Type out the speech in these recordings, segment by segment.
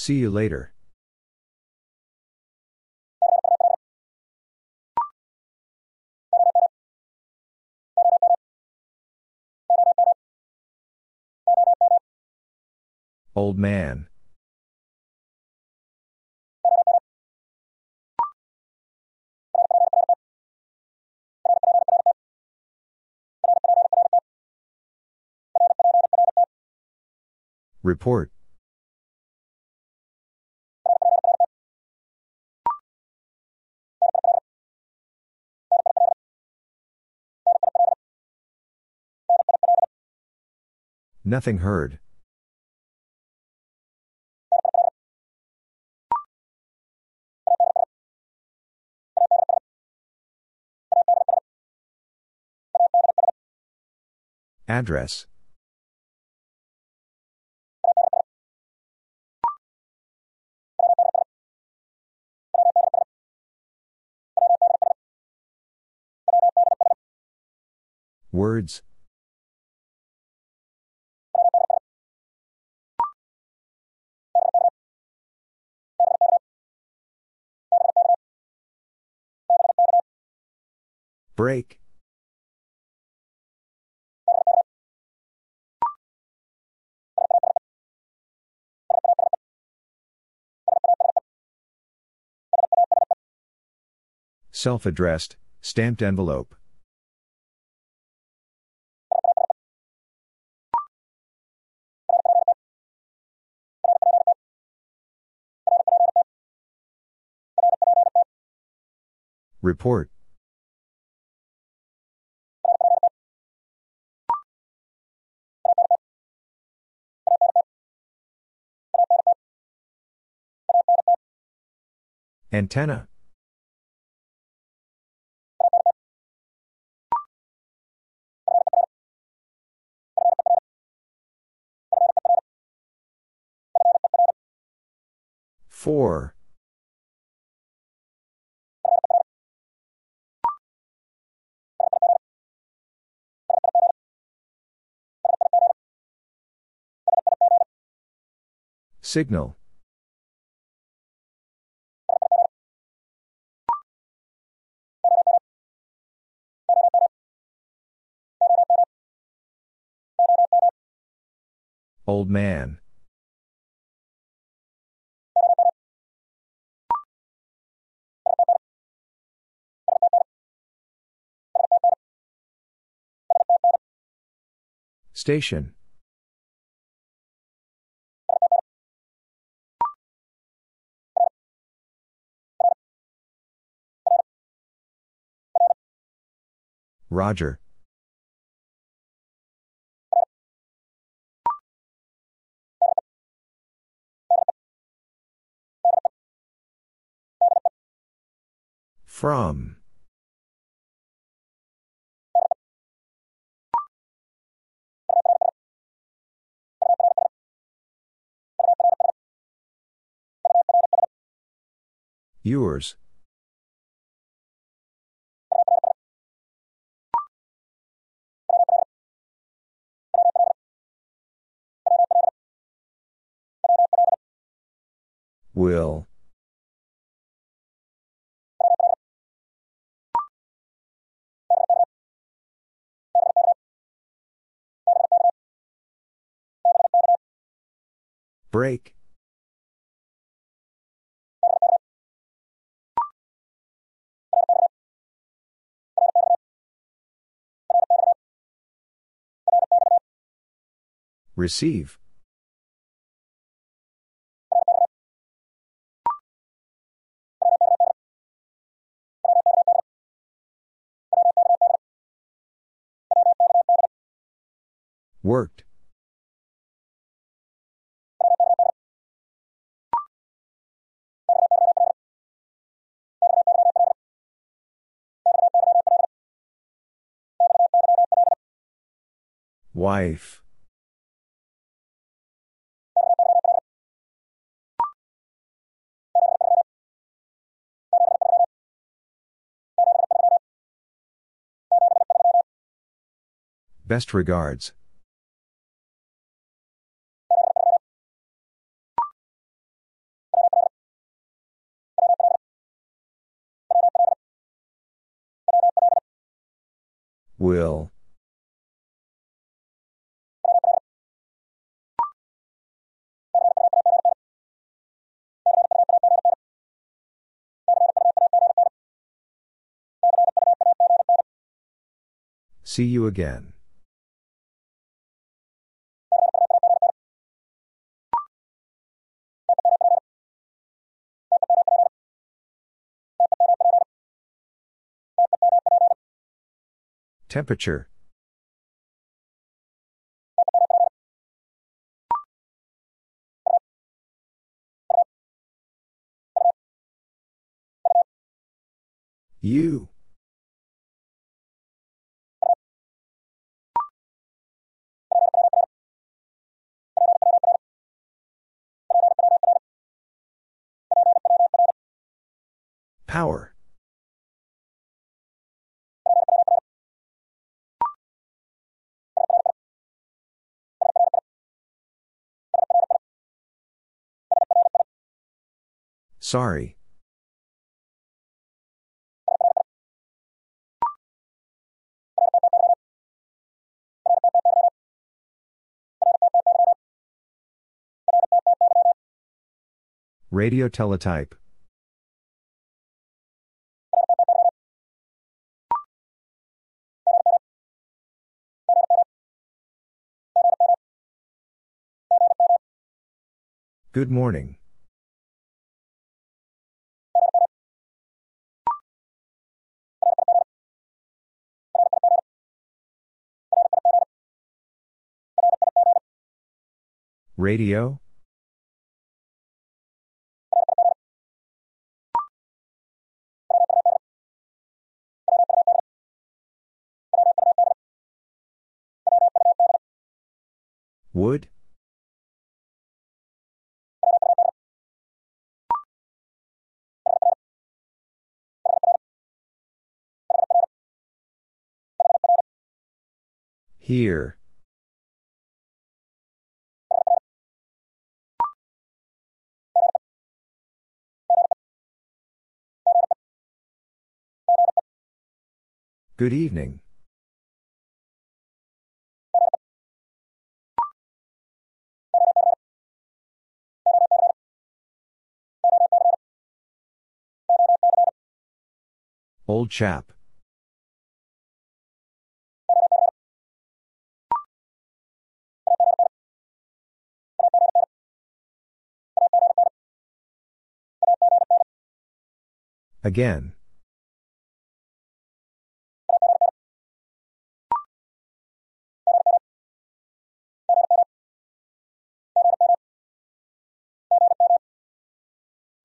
See you later. Old man. Report. Nothing heard. Address. Words. Break. Self addressed, stamped envelope. Report. Antenna. For. Signal. Old man. Station. Roger. From. Yours. Will. Break. Receive. Worked. Wife. Best regards. Will. See you again. Temperature. You. Power. Sorry. Radio teletype. Good morning. Radio? Would? Here. Good evening. Old chap. Again.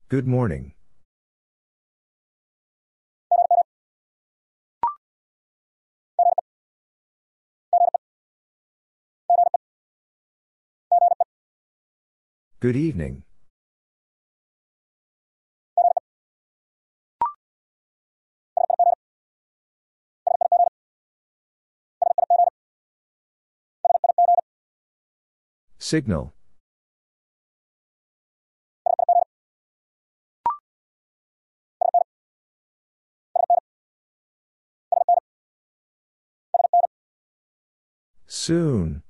Good morning. Good evening. Signal. Soon.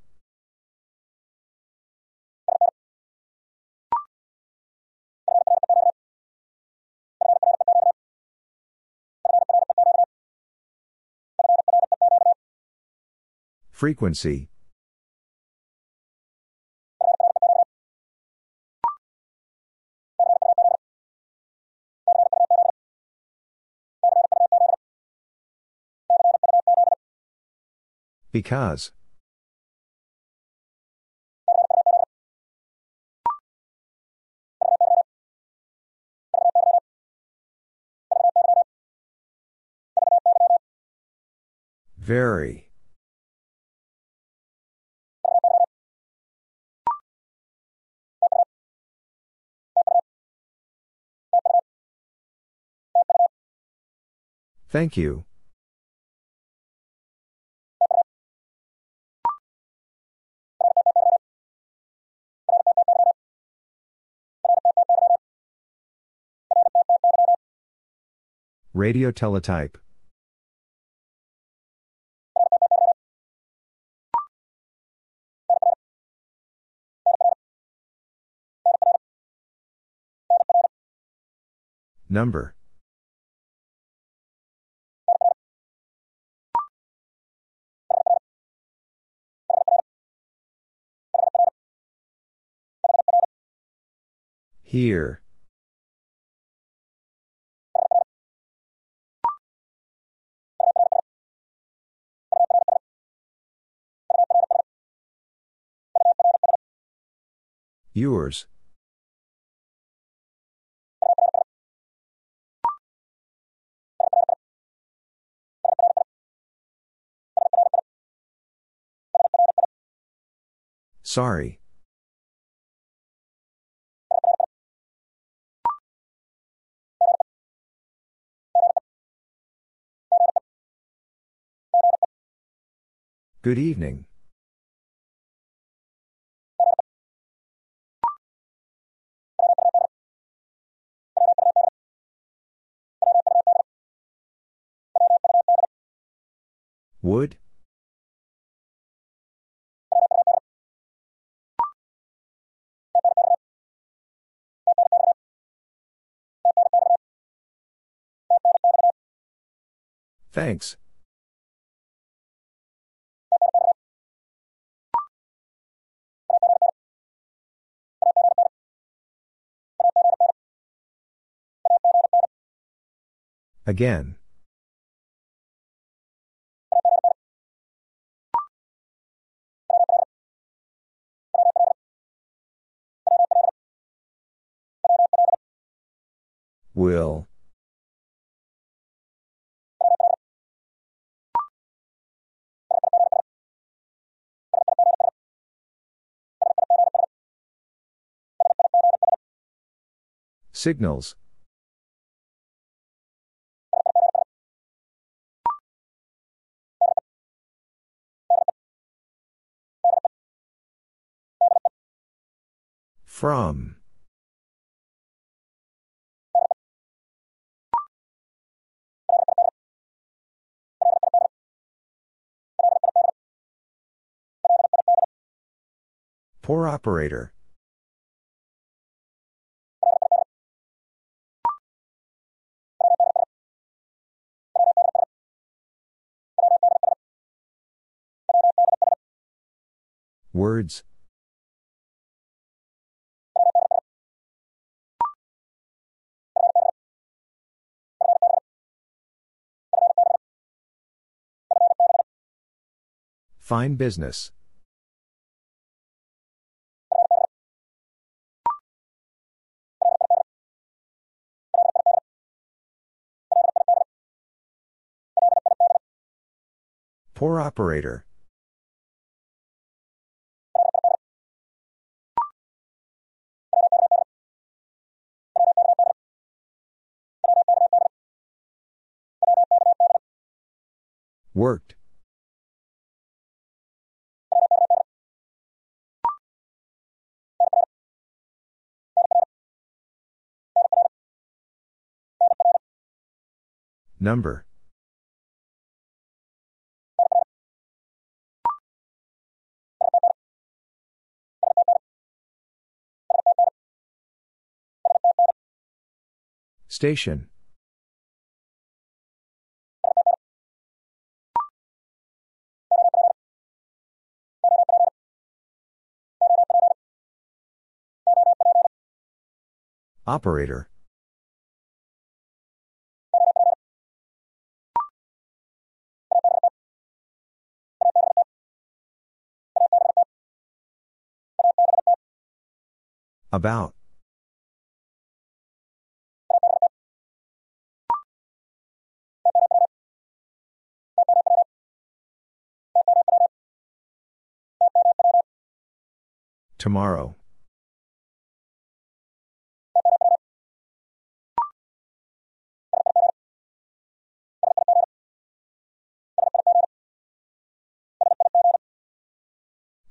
Frequency. Because. Very. Thank you. Radio teletype. Number. Here. Yours. Sorry. Good evening. Would? Thanks. Again. Will. Signals. From. Poor operator. Words. Fine business. Poor operator. Worked. Number. Station. Operator. About. Tomorrow.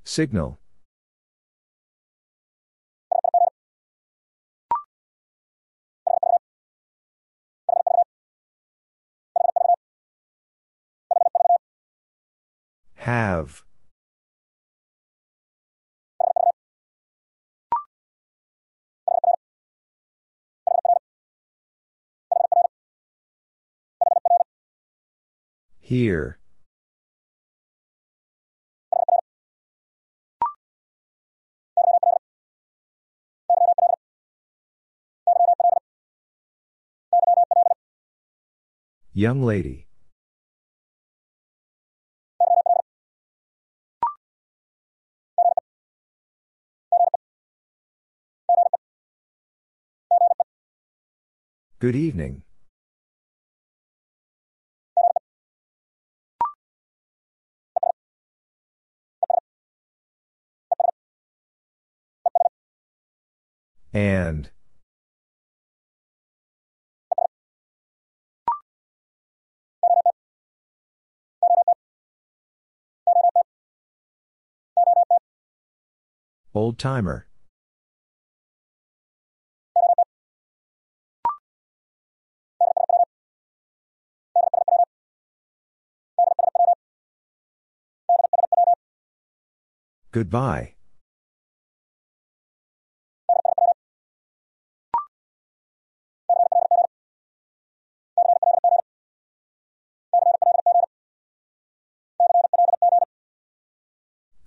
Signal. Have. Here. Young lady. Good evening. And. Old timer. Goodbye.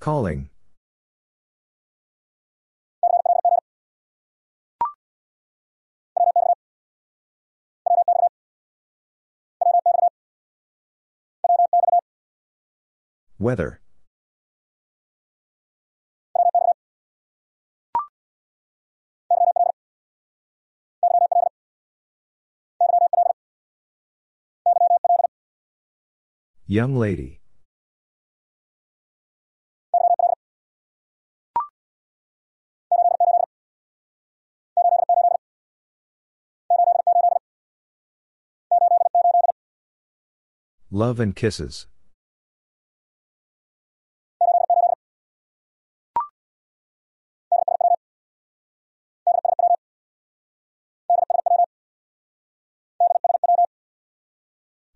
Calling. Weather. Young lady. Love and kisses.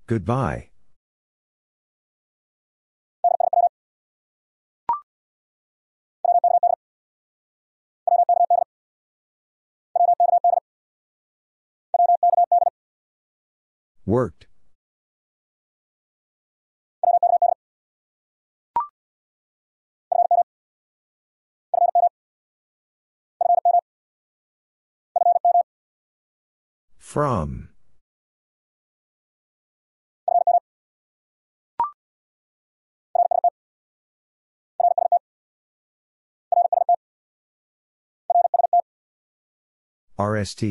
Goodbye. Worked. From. RST.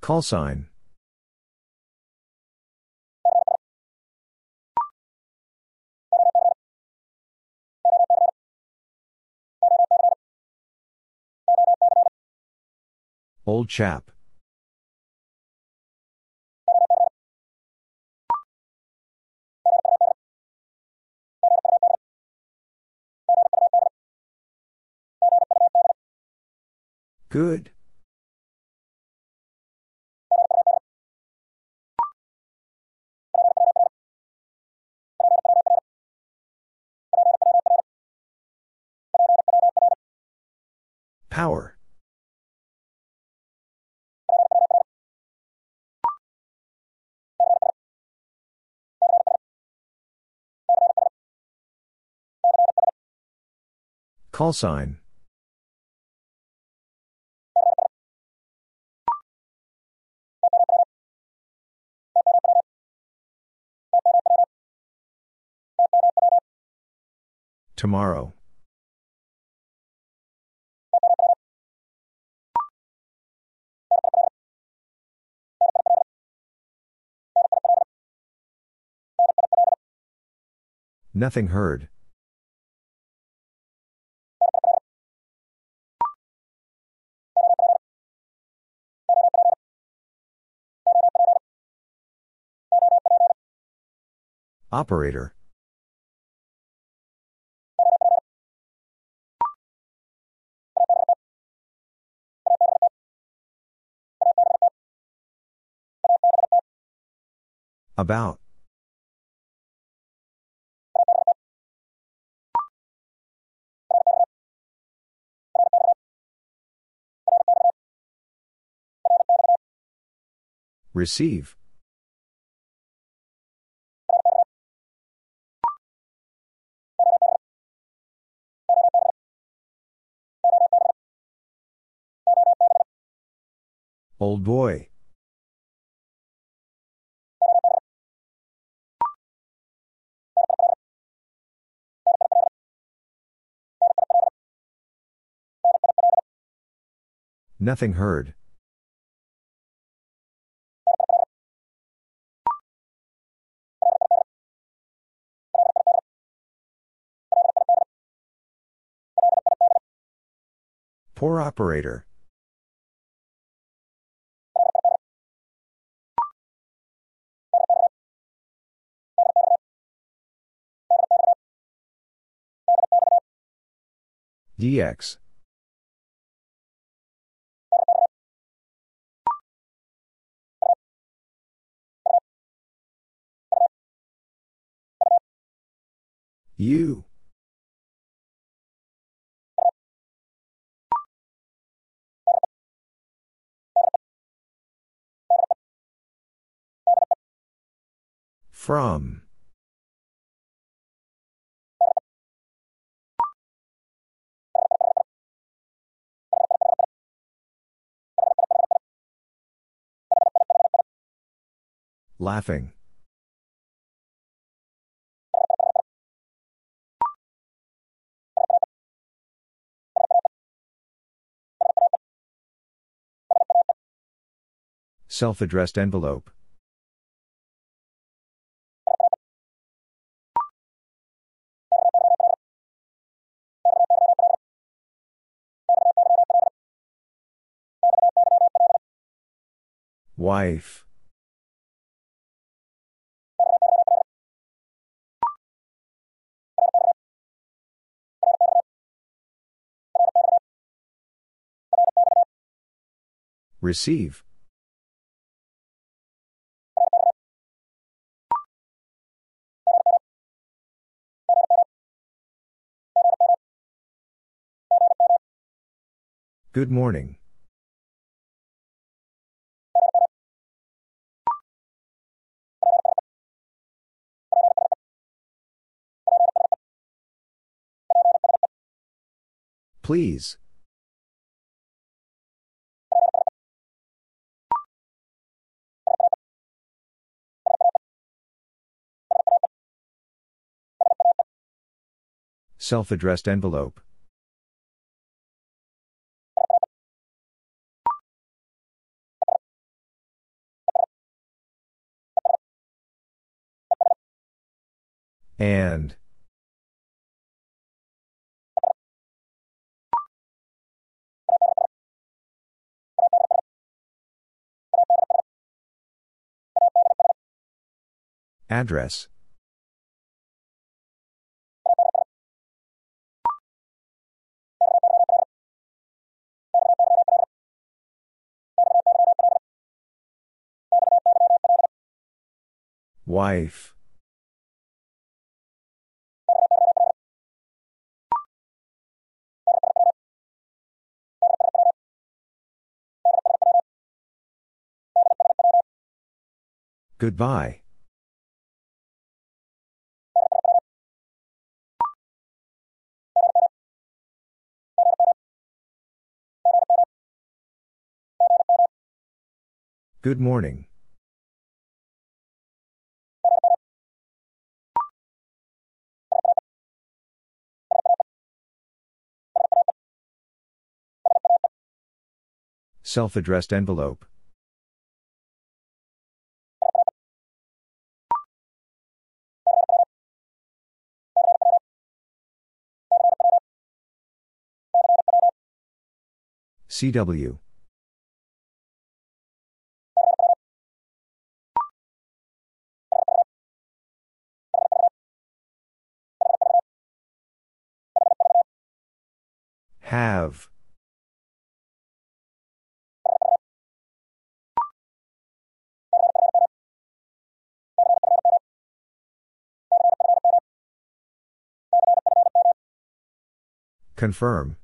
Call sign. Old chap. Good. Power. Call sign. Tomorrow. Nothing heard. Operator About. Receive. Old boy. Nothing heard. Poor operator. DX. U. From. Laughing. Self addressed envelope. Wife. Receive. Good morning. Please. Self addressed envelope. And. Address. Wife. Goodbye. Good morning. Self addressed envelope. CW. Have. Confirm.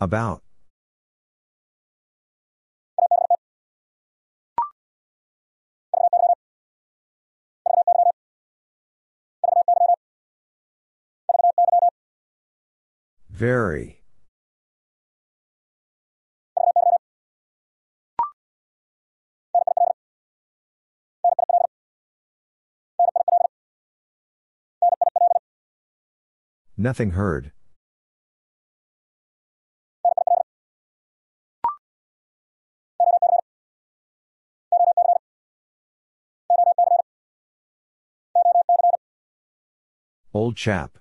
About. Very. Nothing heard. Old chap.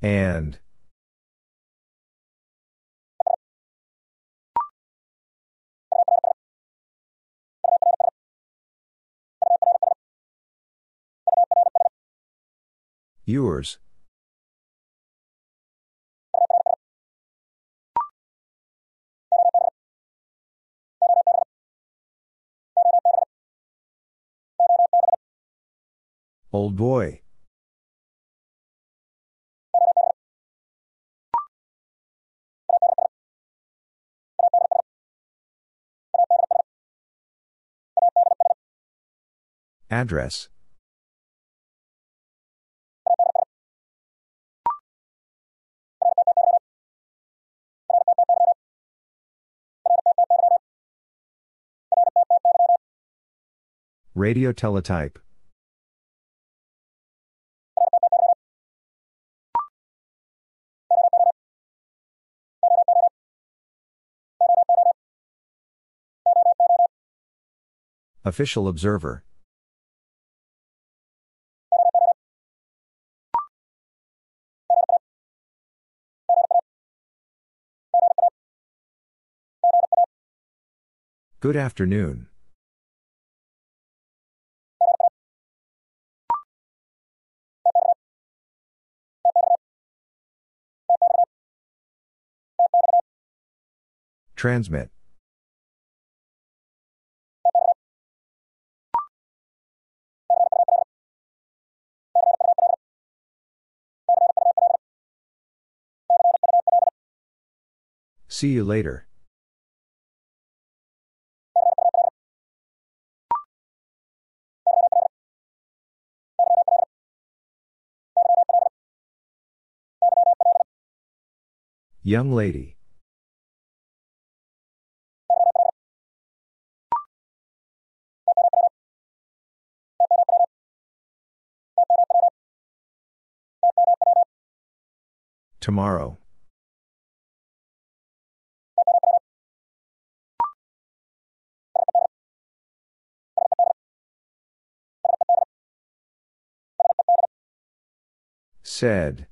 And. Yours. Old boy. Address. Radio teletype. Official observer. Good afternoon. Transmit. See you later. Young lady. Tomorrow. Said.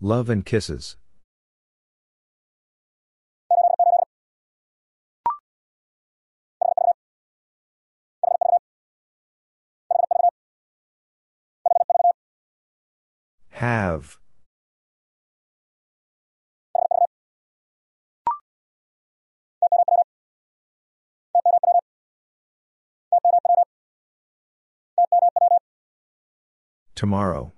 Love and kisses. Have. Tomorrow.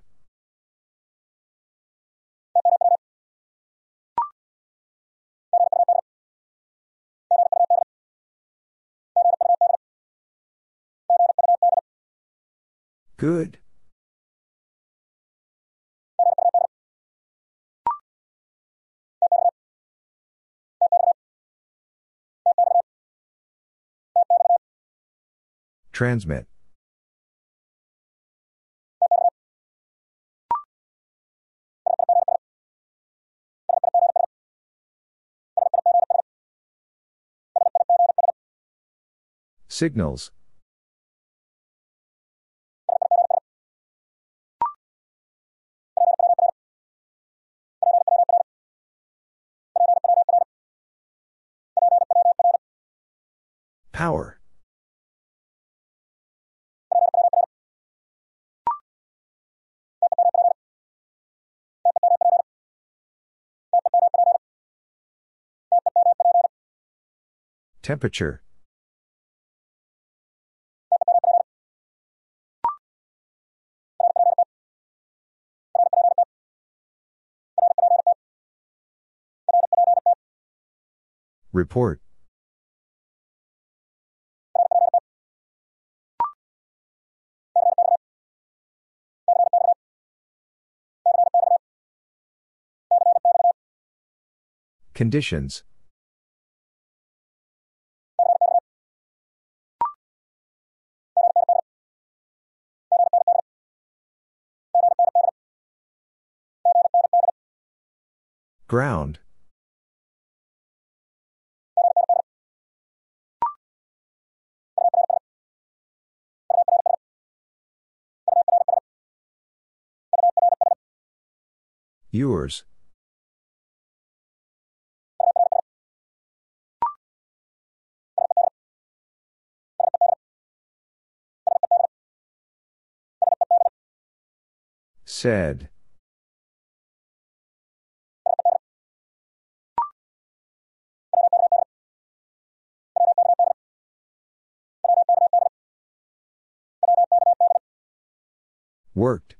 Good. Transmit. Signals. Power. Temperature. Report. Conditions. Ground. Yours. Said. Worked.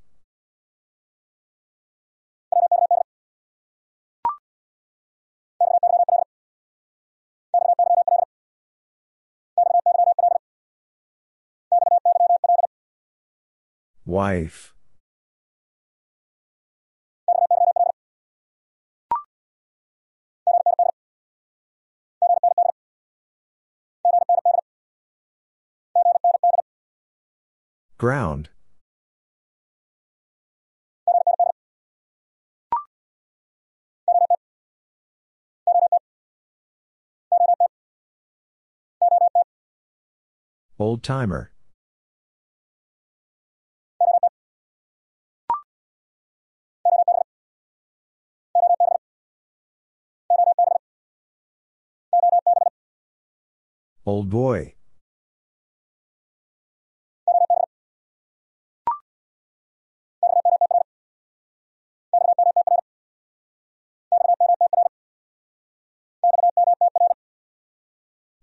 Wife. Ground. Old timer. Old boy.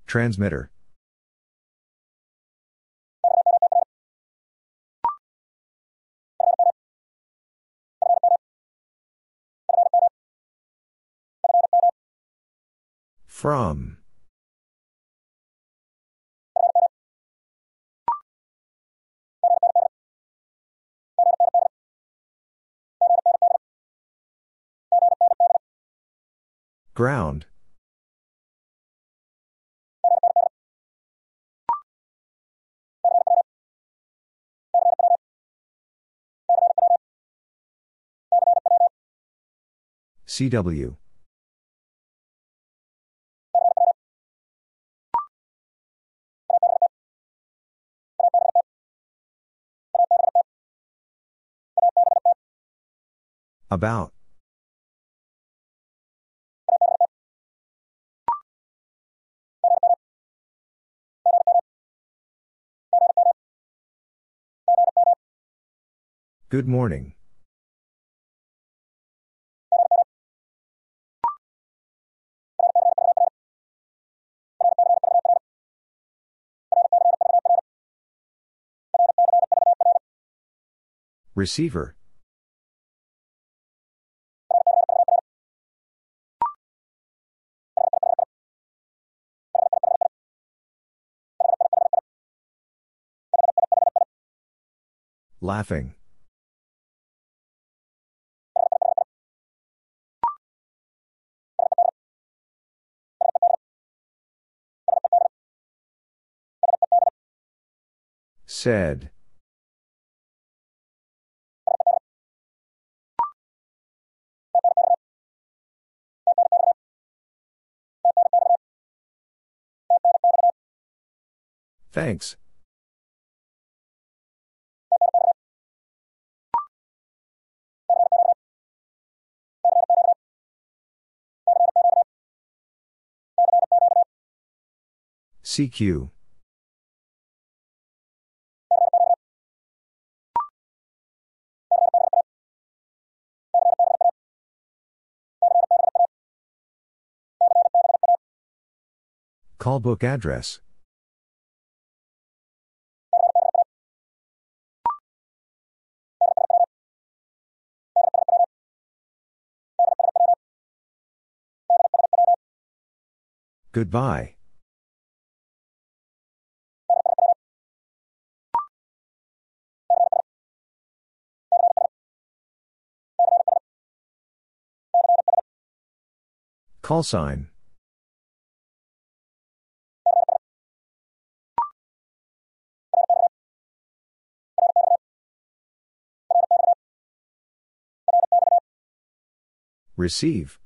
Transmitter. From. Ground. CW. About. Good morning. Receiver. Laughing. Said. Thanks. CQ. Call book address. Goodbye. Call sign. Receive.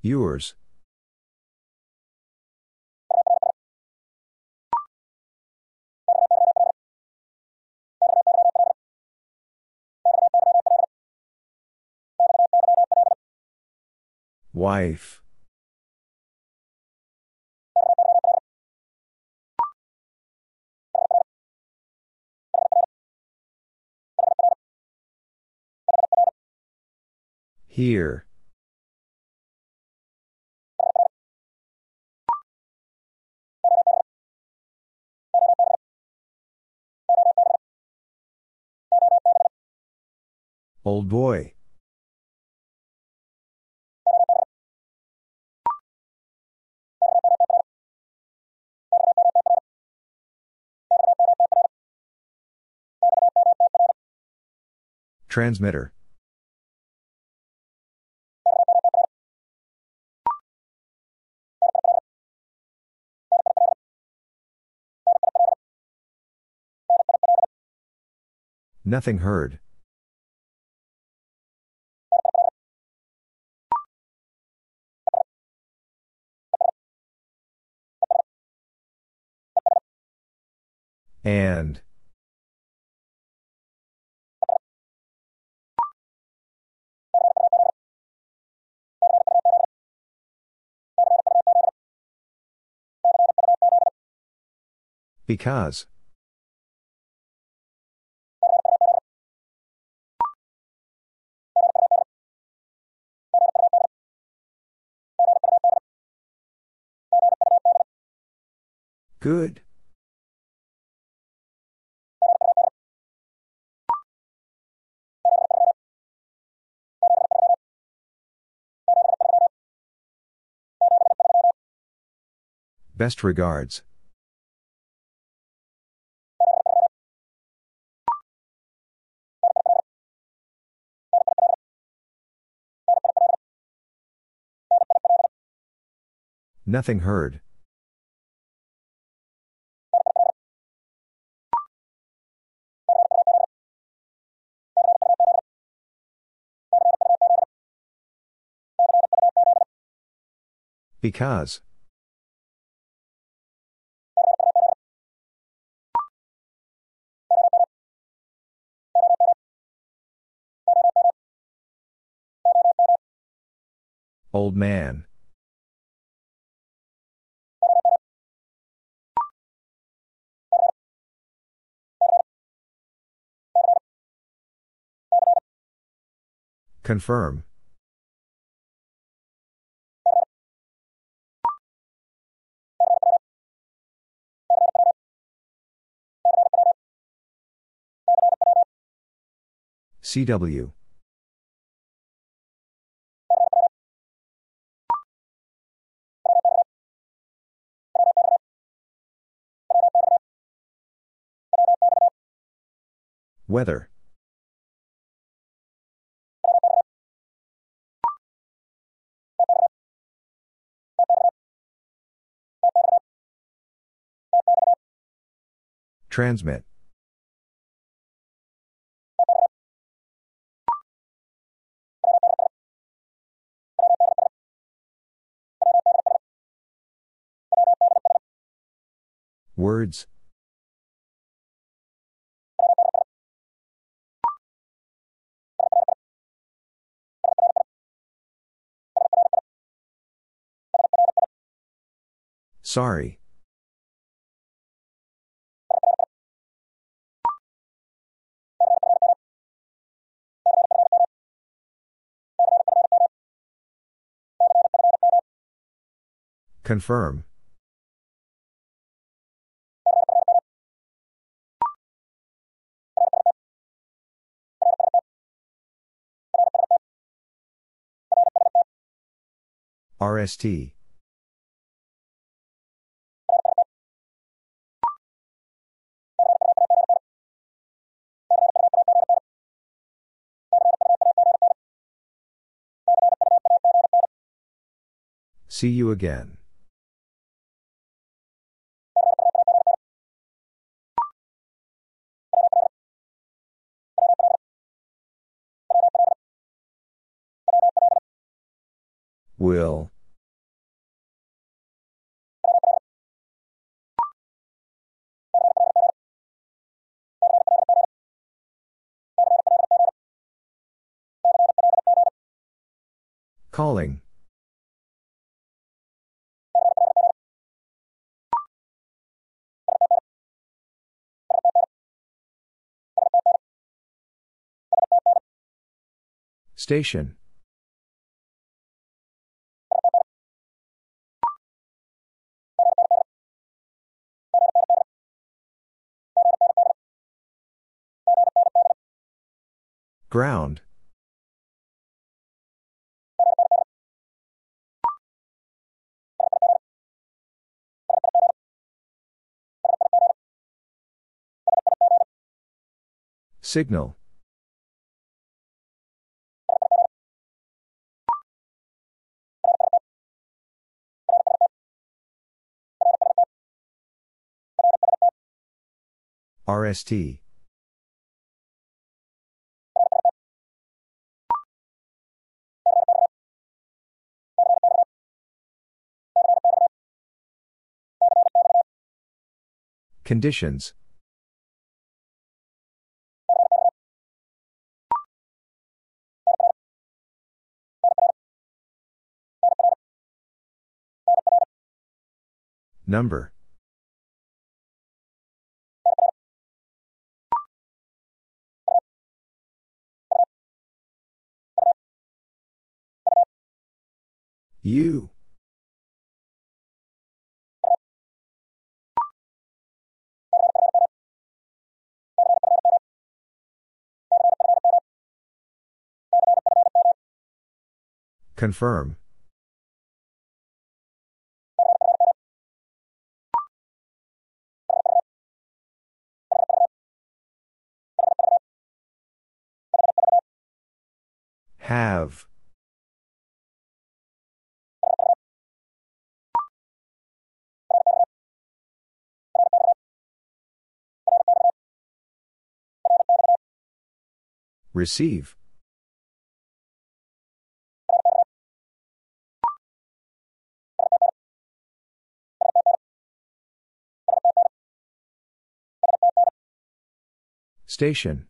Yours. Wife. Here. Old boy. Transmitter. Nothing heard. And. Because. Good. Best regards. Nothing heard. Because. Old man. Confirm. CW. Weather. Transmit. Words. Sorry. Confirm. RST. See you again. Will. Calling. Station. Ground. Signal. RST. Conditions. Number. You. Confirm. Have. Receive. Station.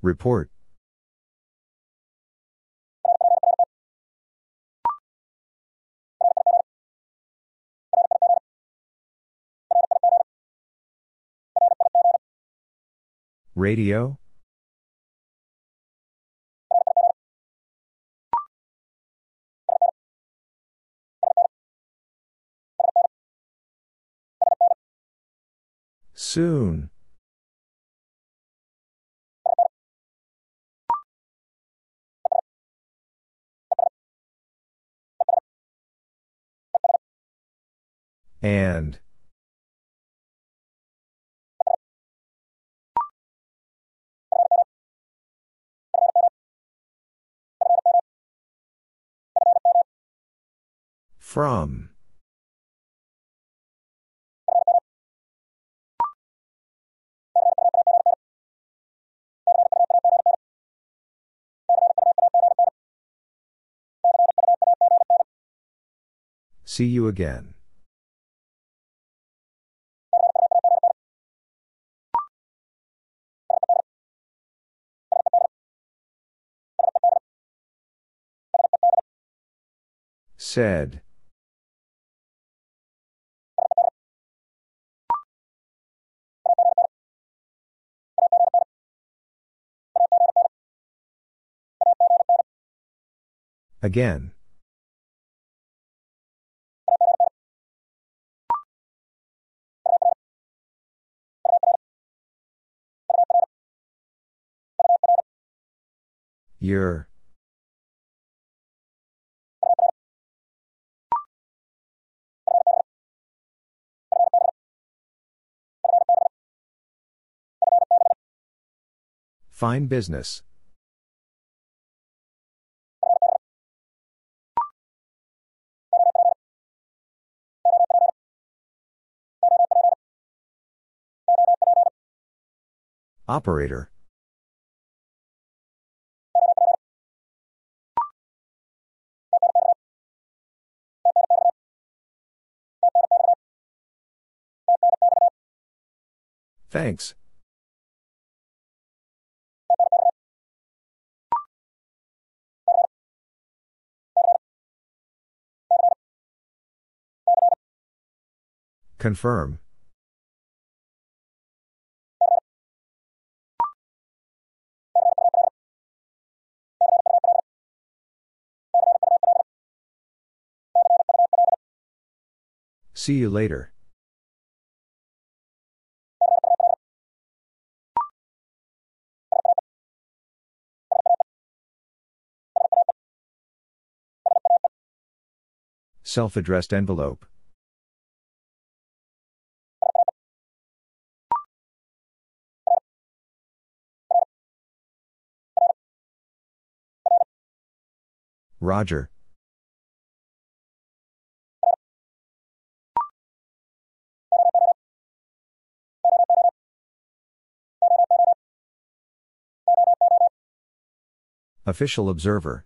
Report. Radio? Soon. And. From. See you again. Said. Again. Your. Fine business. Operator. Thanks. Confirm. See you later. Self addressed envelope. Roger. Official observer.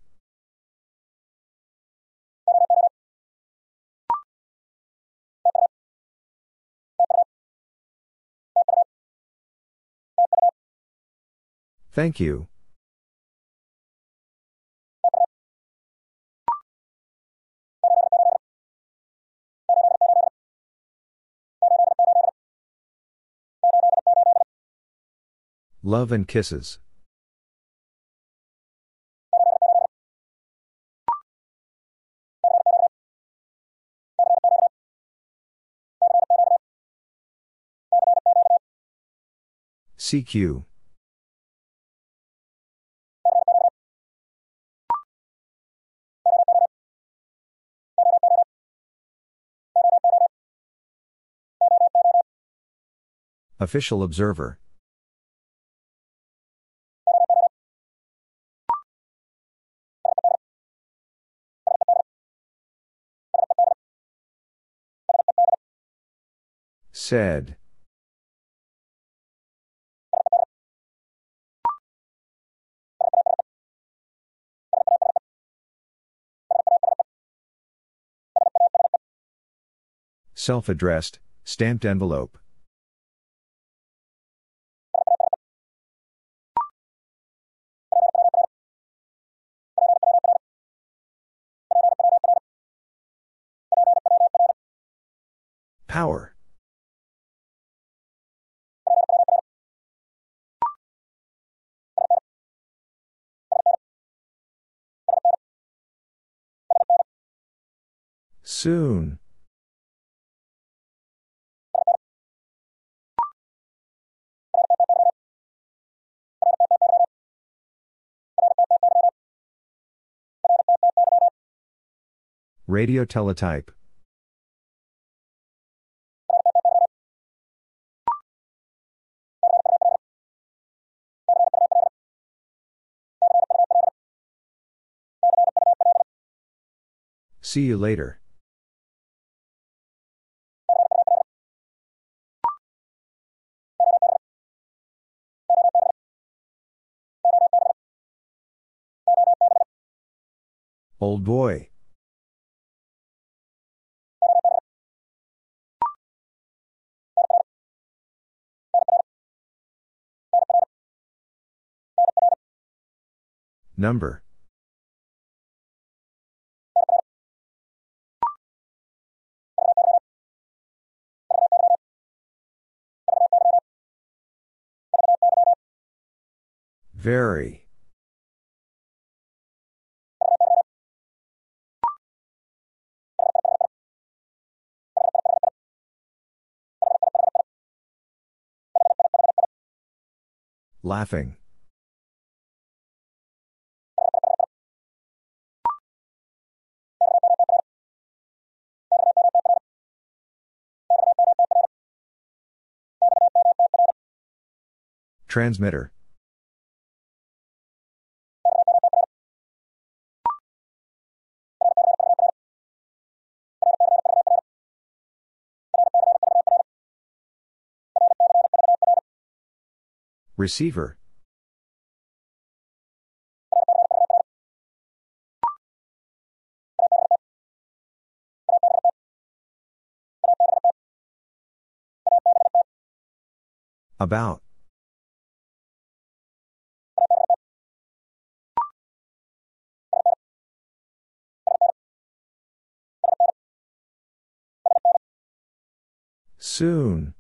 Thank you. Love and kisses. CQ. Official observer. Said. Self addressed, stamped envelope. Power. Soon. Radio teletype. See you later. Old boy. Number. Very. Laughing. Transmitter. Receiver. About. Soon.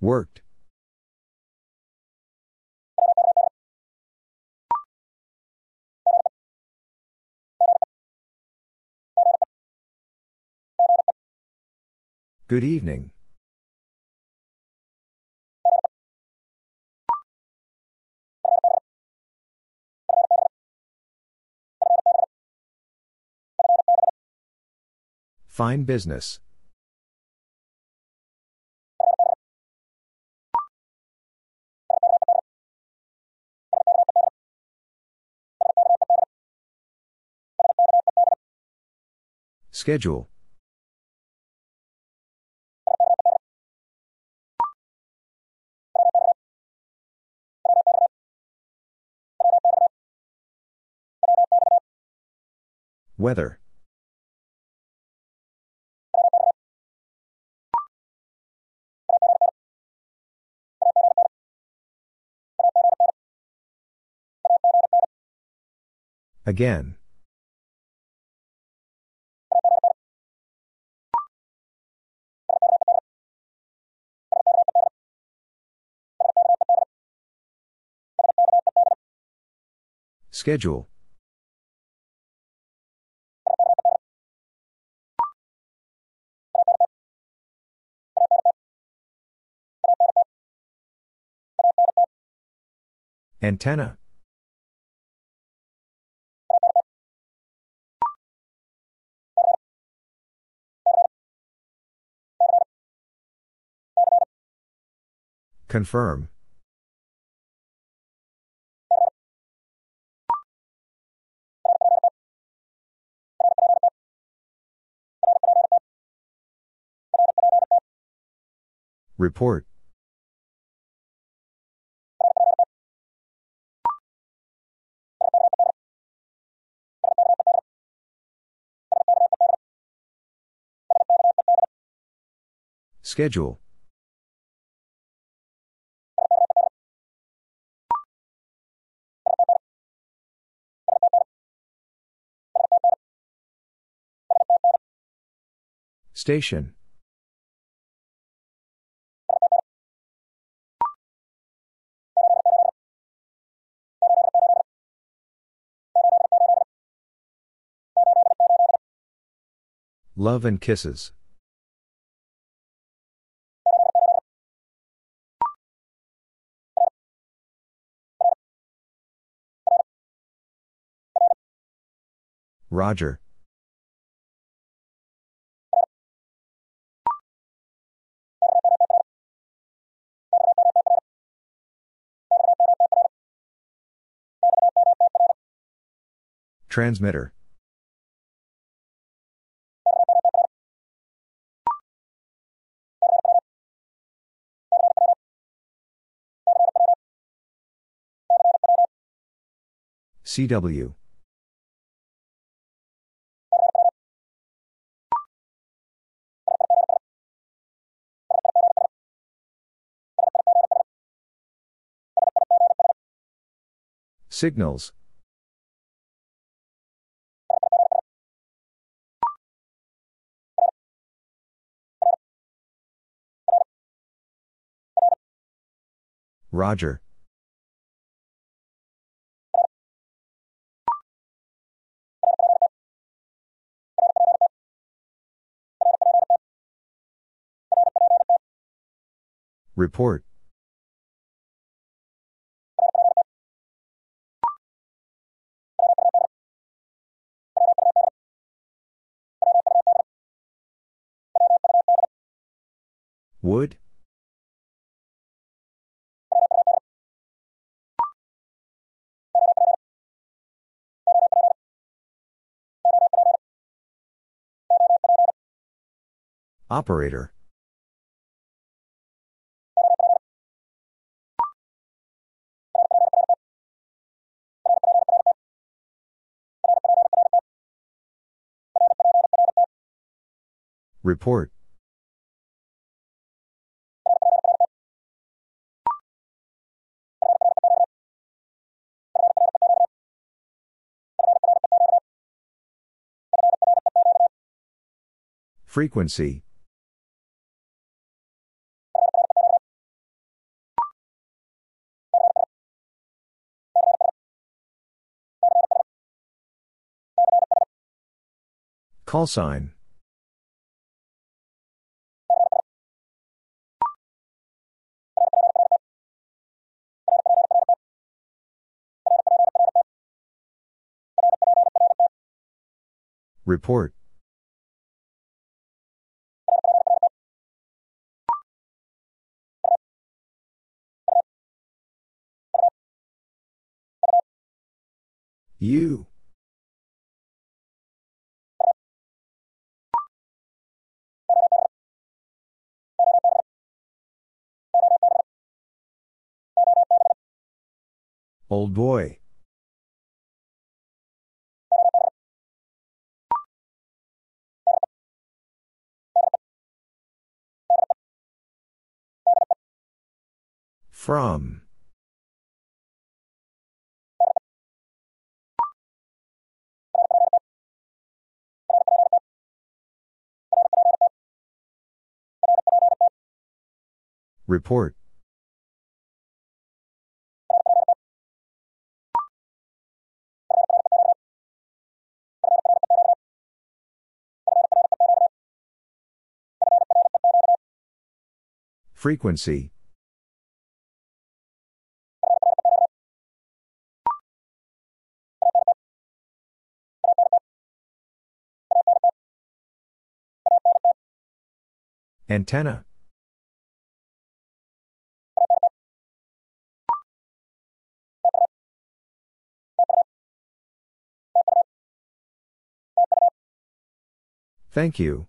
Worked. Good evening. Fine business. Schedule. Weather. Again. Schedule. Antenna. Confirm. Report. Schedule. Station. Love and kisses. Roger. Transmitter. CW. Signals. Roger. Report. Would? Operator. Report. Frequency. Call sign. Report. You. Old boy. From. Report. Frequency. Antenna. Thank you.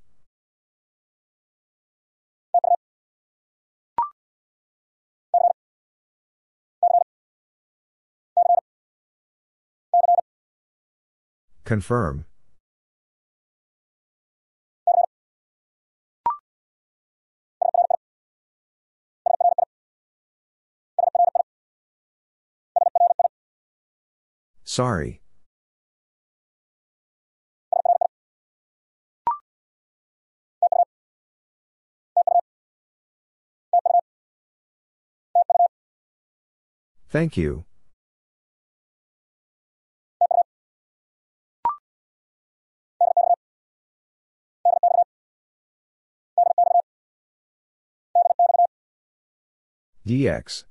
Confirm. Sorry. Thank you. DX.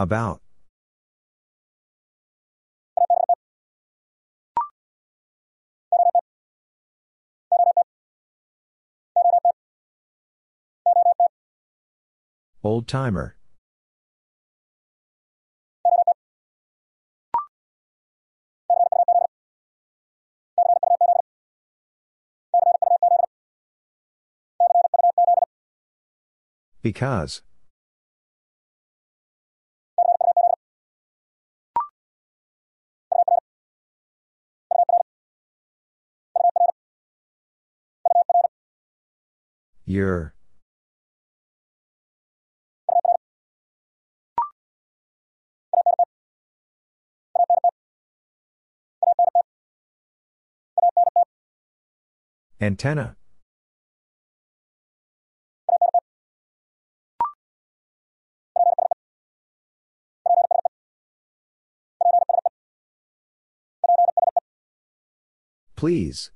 About. Old timer. Because. Your Antenna. Please.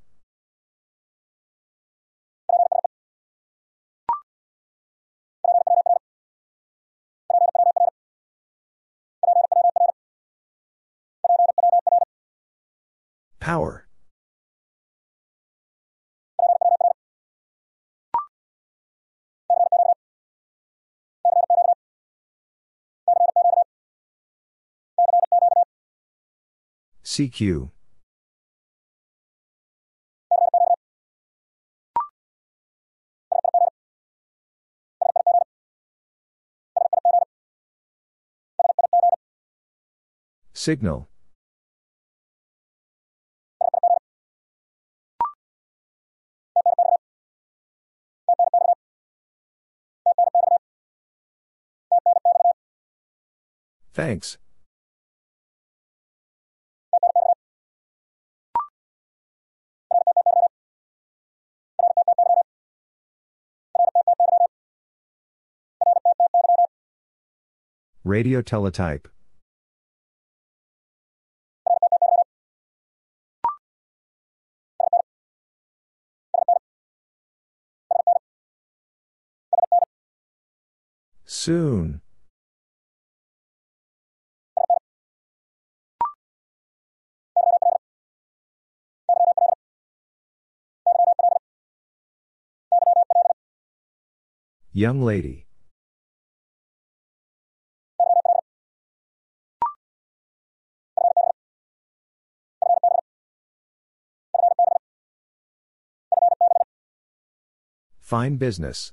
Power. CQ. Signal. Thanks. Radio teletype. Soon. Young lady. Fine business.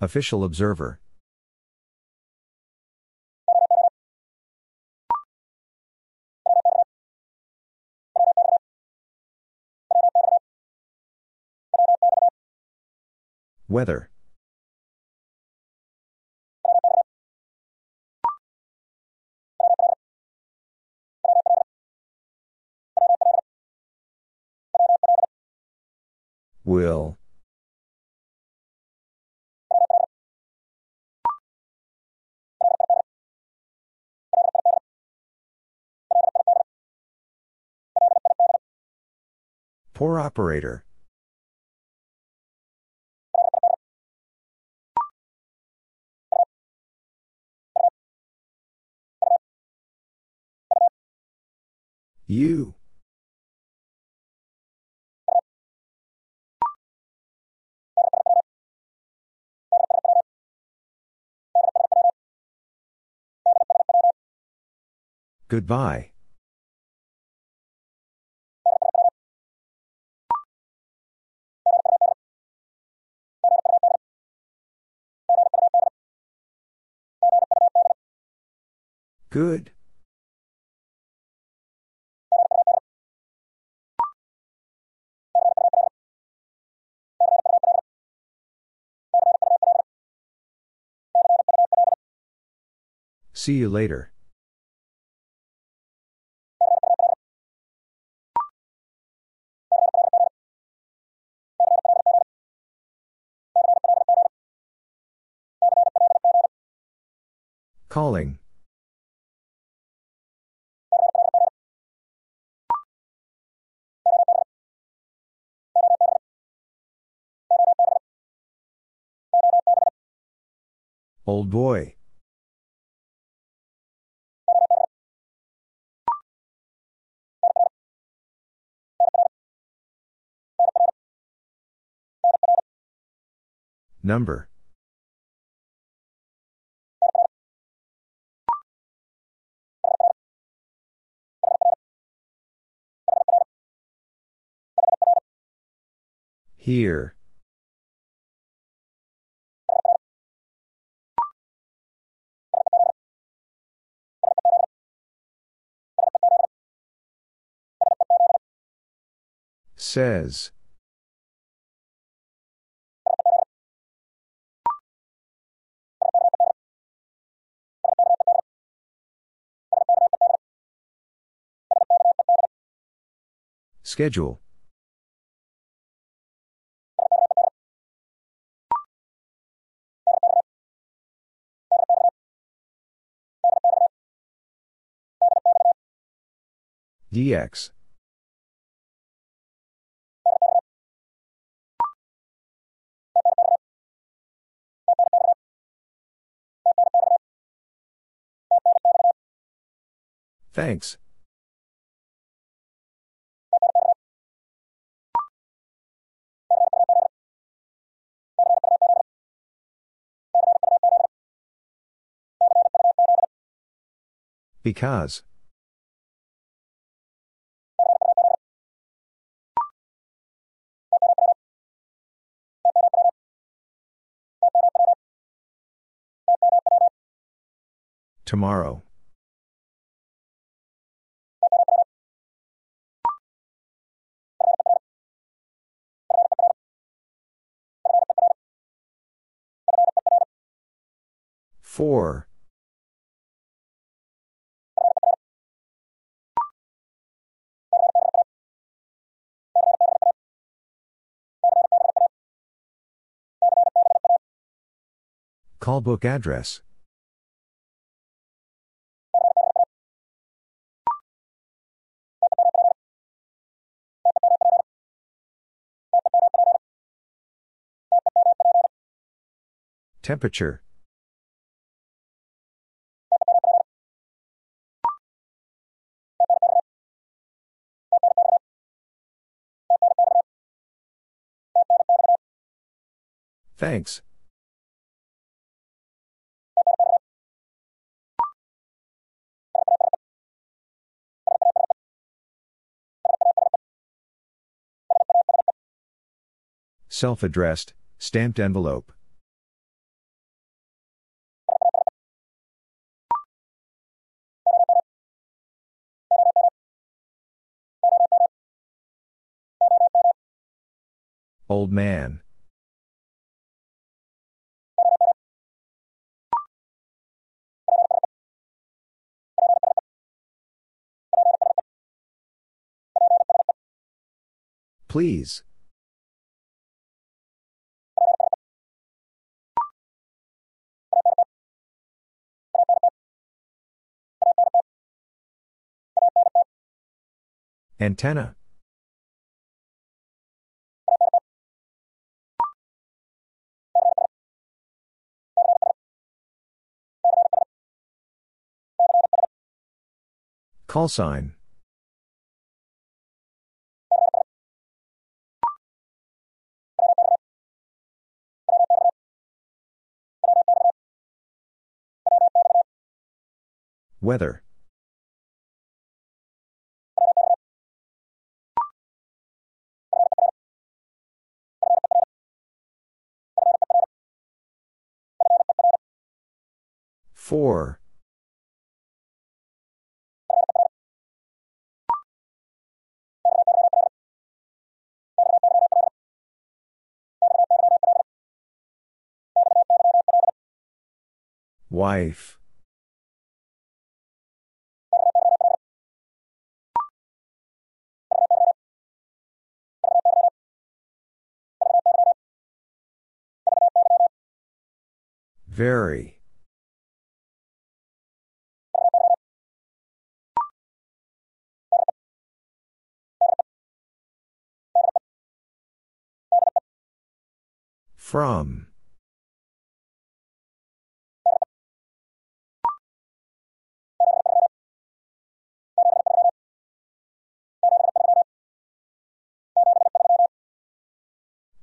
Official observer. Weather. Will. Poor operator. You. Goodbye. Good. See you later. Calling. Old boy. Number. Here. Says. Schedule. dx Thanks. Because. Tomorrow. For. Call book address. Temperature. Thanks. Self addressed, stamped envelope. Old man. Please. Antenna. Call sign. Weather. For. Wife. Very. From.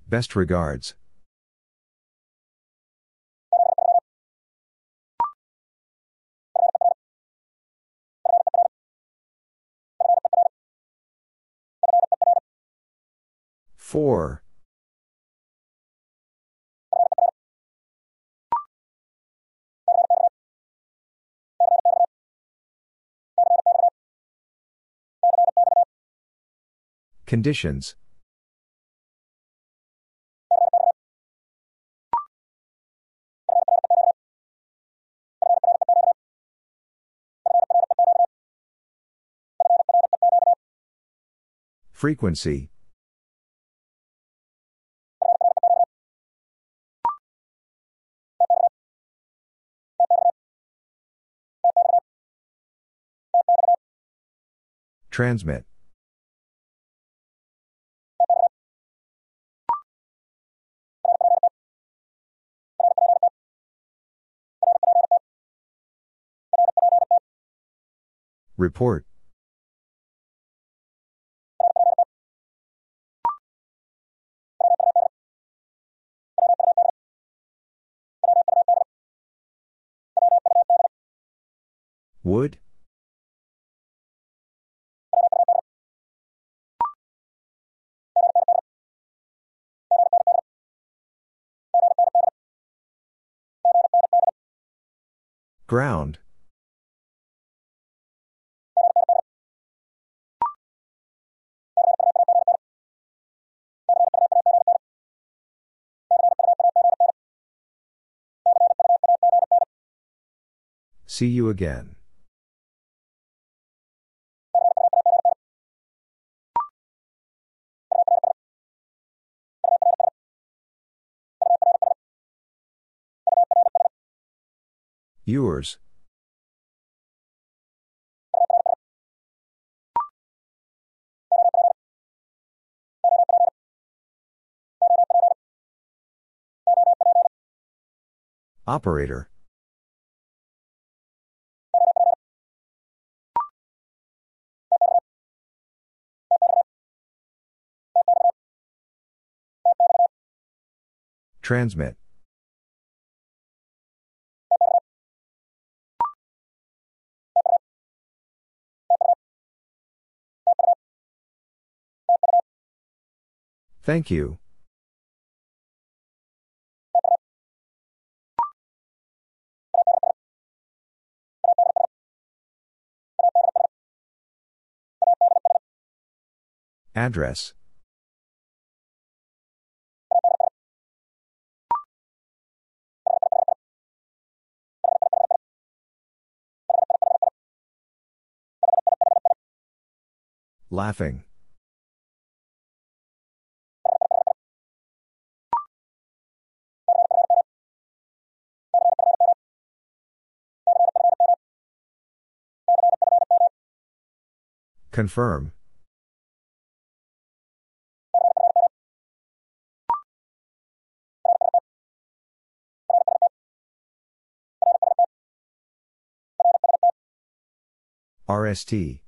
Best regards. For. Conditions. Frequency. Transmit. Report. Would? Ground. See you again. Yours. Operator. Transmit. Thank you. Address. Laughing. Confirm. RST.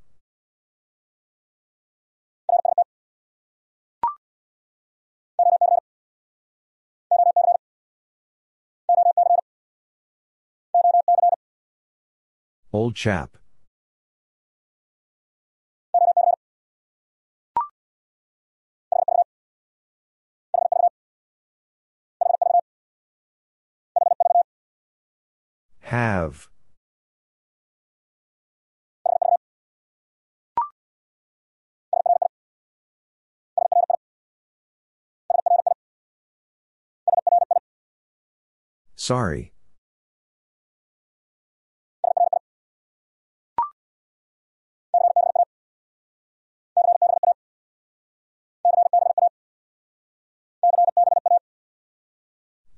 Old chap. Have. Sorry.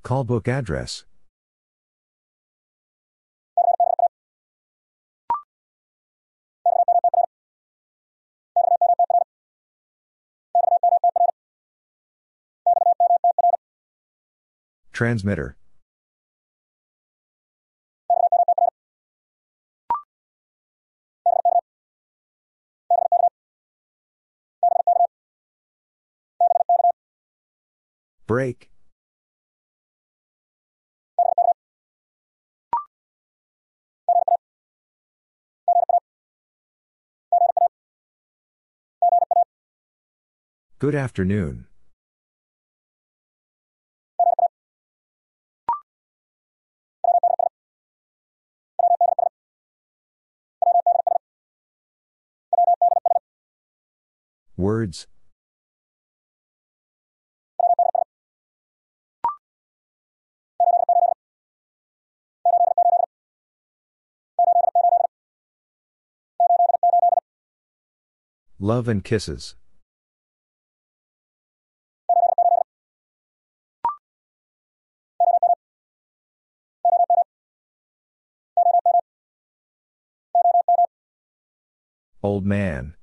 Call book address. Transmitter. Break. Good afternoon. Words. Love and kisses. Old man.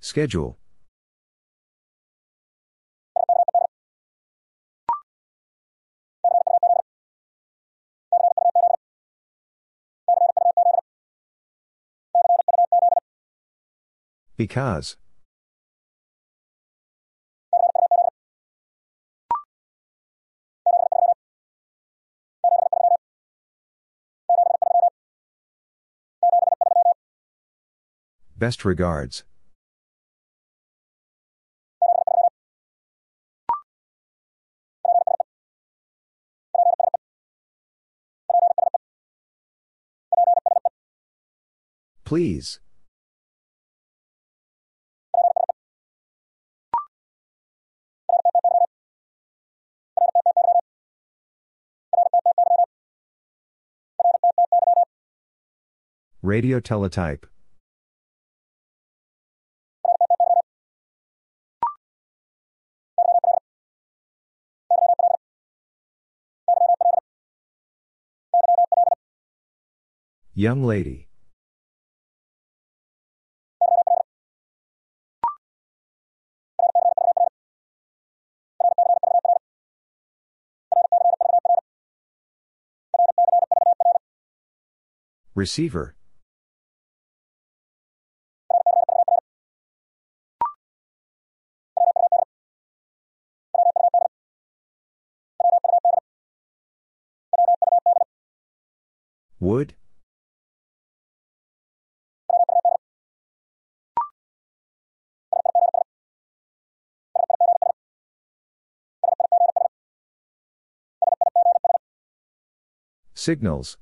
Schedule. Because. Best regards. Please. Radio teletype. Young lady. Receiver. Would? Signals.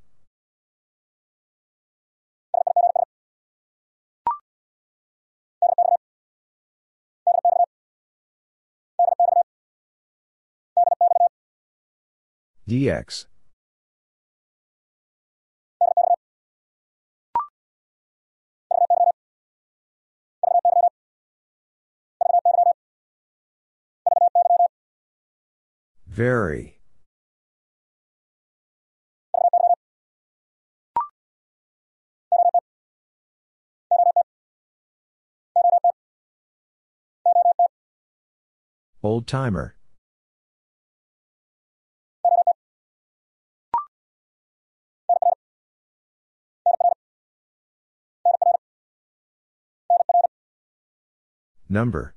DX. Very. Old timer. Number.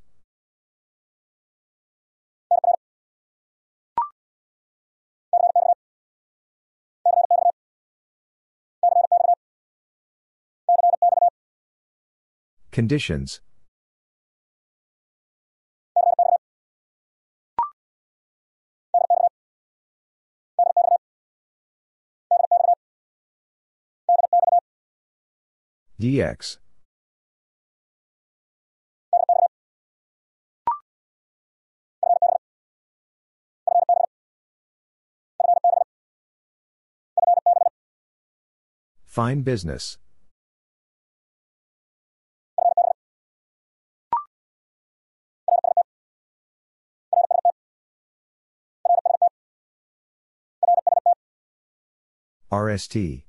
Conditions. DX. Fine business. RST.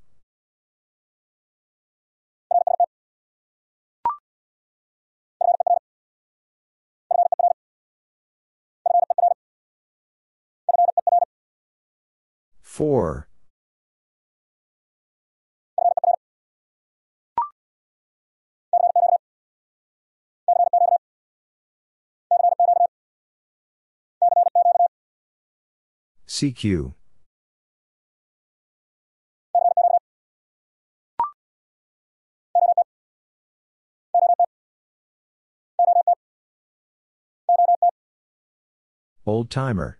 For. CQ. Old timer.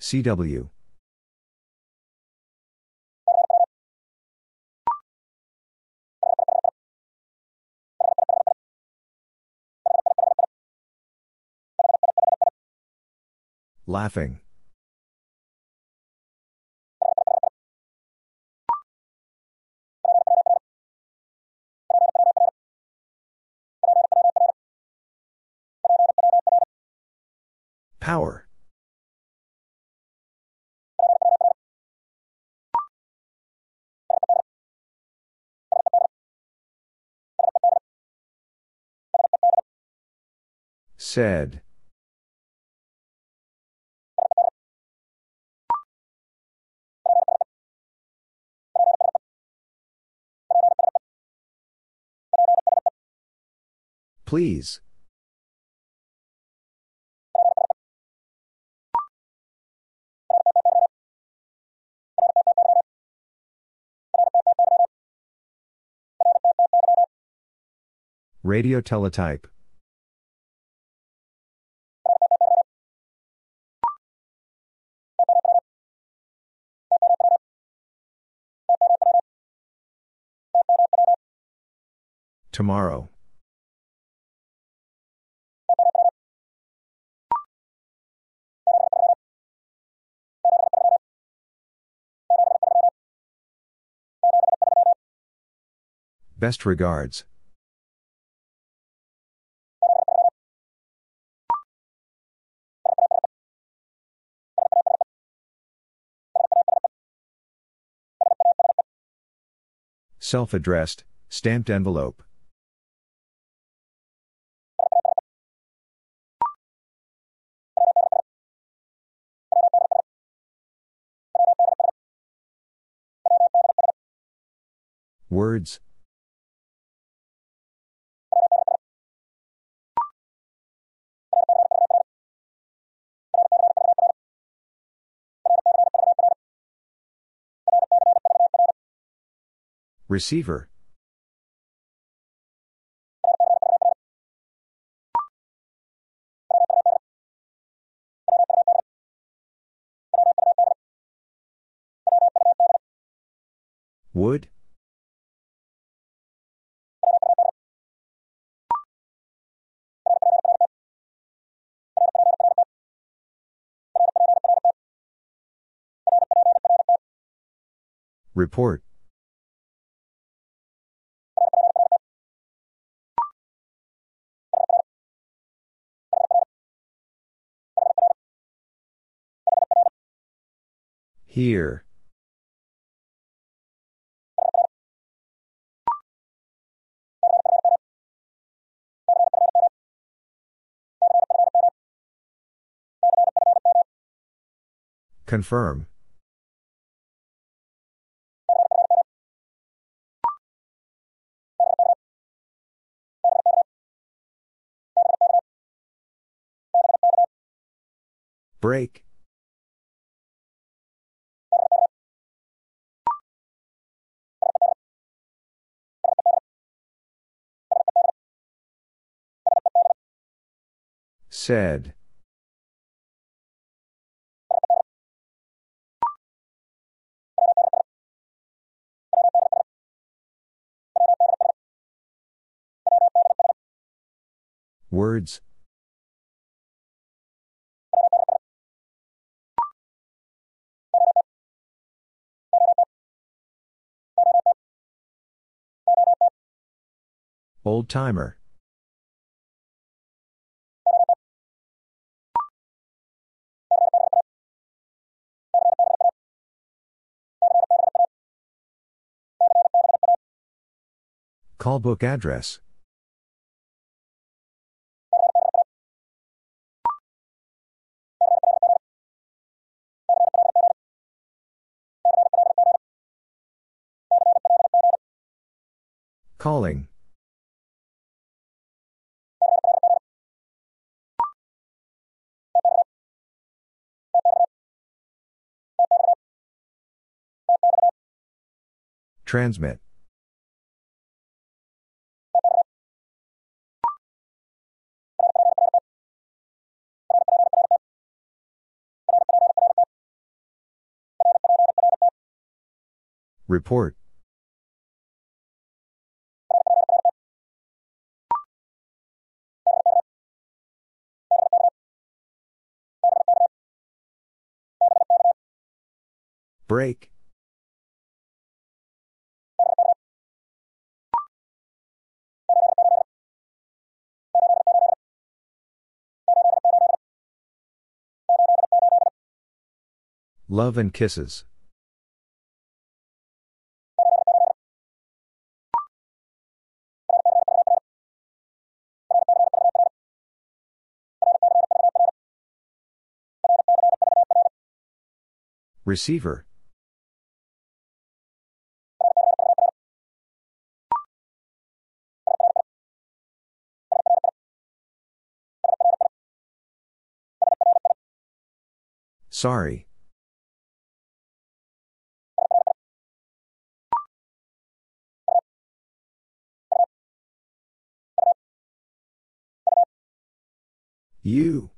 CW. Laughing. Power. Said. Please. Radio teletype. Tomorrow. Best regards. Self addressed, stamped envelope. Words. Receiver. Would? Report. Here. Confirm. Break. Said. Words. Old timer. Call book address. Calling. Transmit. Report. Break. Love and kisses. Receiver. Sorry. You.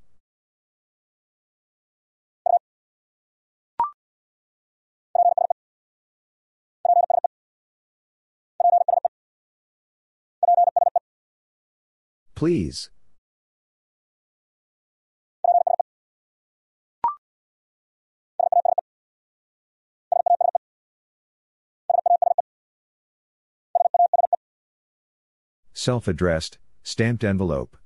Please. Self addressed, stamped envelope.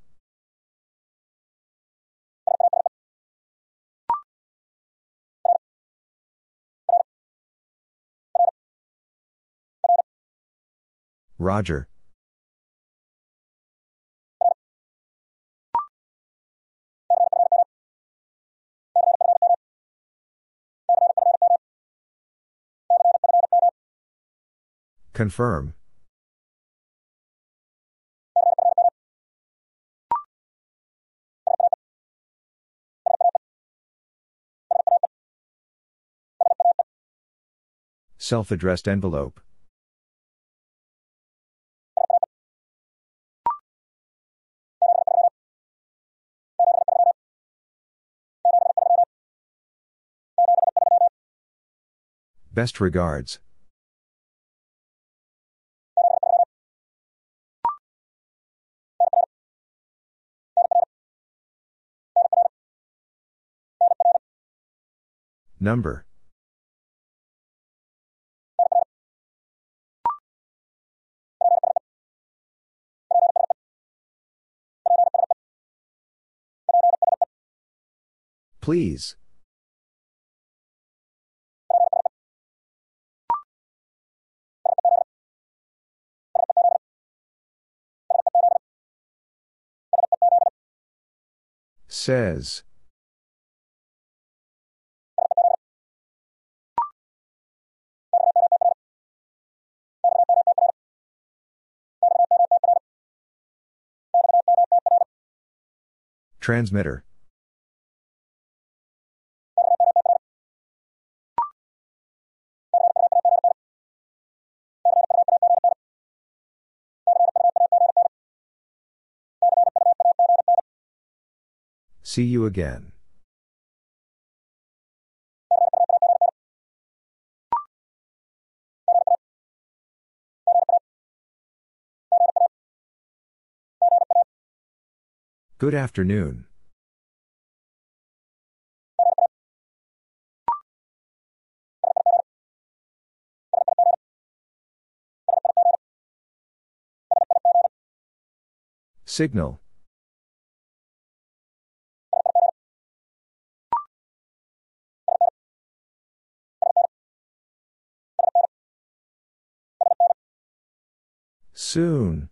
Roger. Confirm. Self addressed envelope. Best regards. Number. Please. Says. Transmitter. See you again. Good afternoon. Signal. Soon.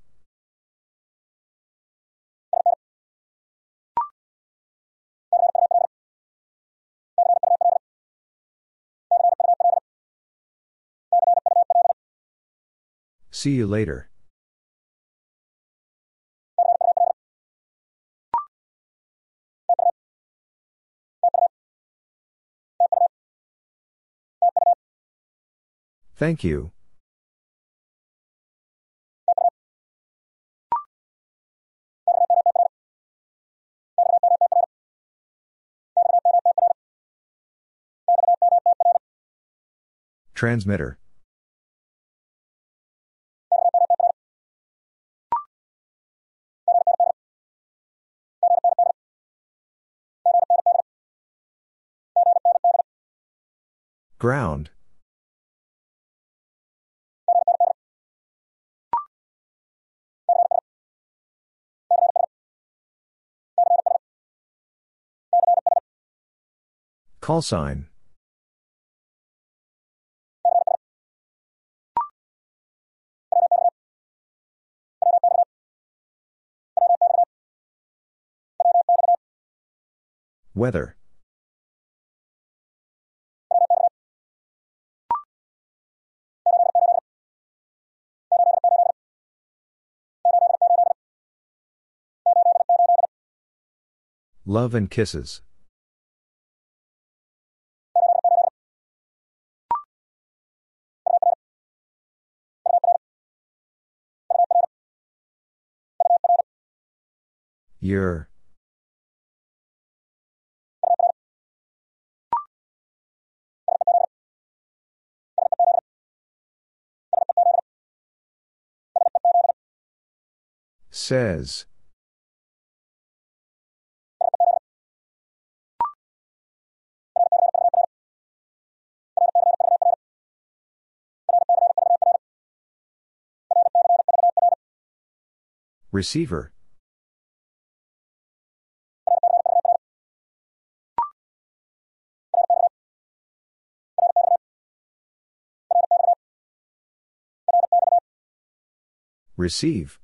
See you later. Thank you. Transmitter. Ground. Call sign. Weather. Love and kisses. Your. Says. Receiver. Receive.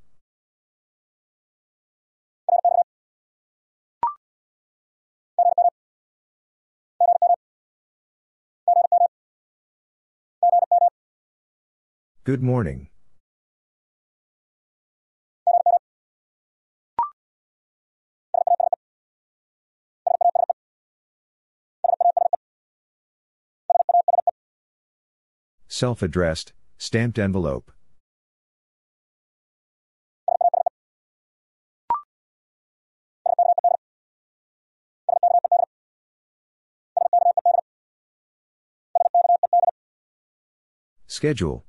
Good morning. Self addressed, stamped envelope. Schedule.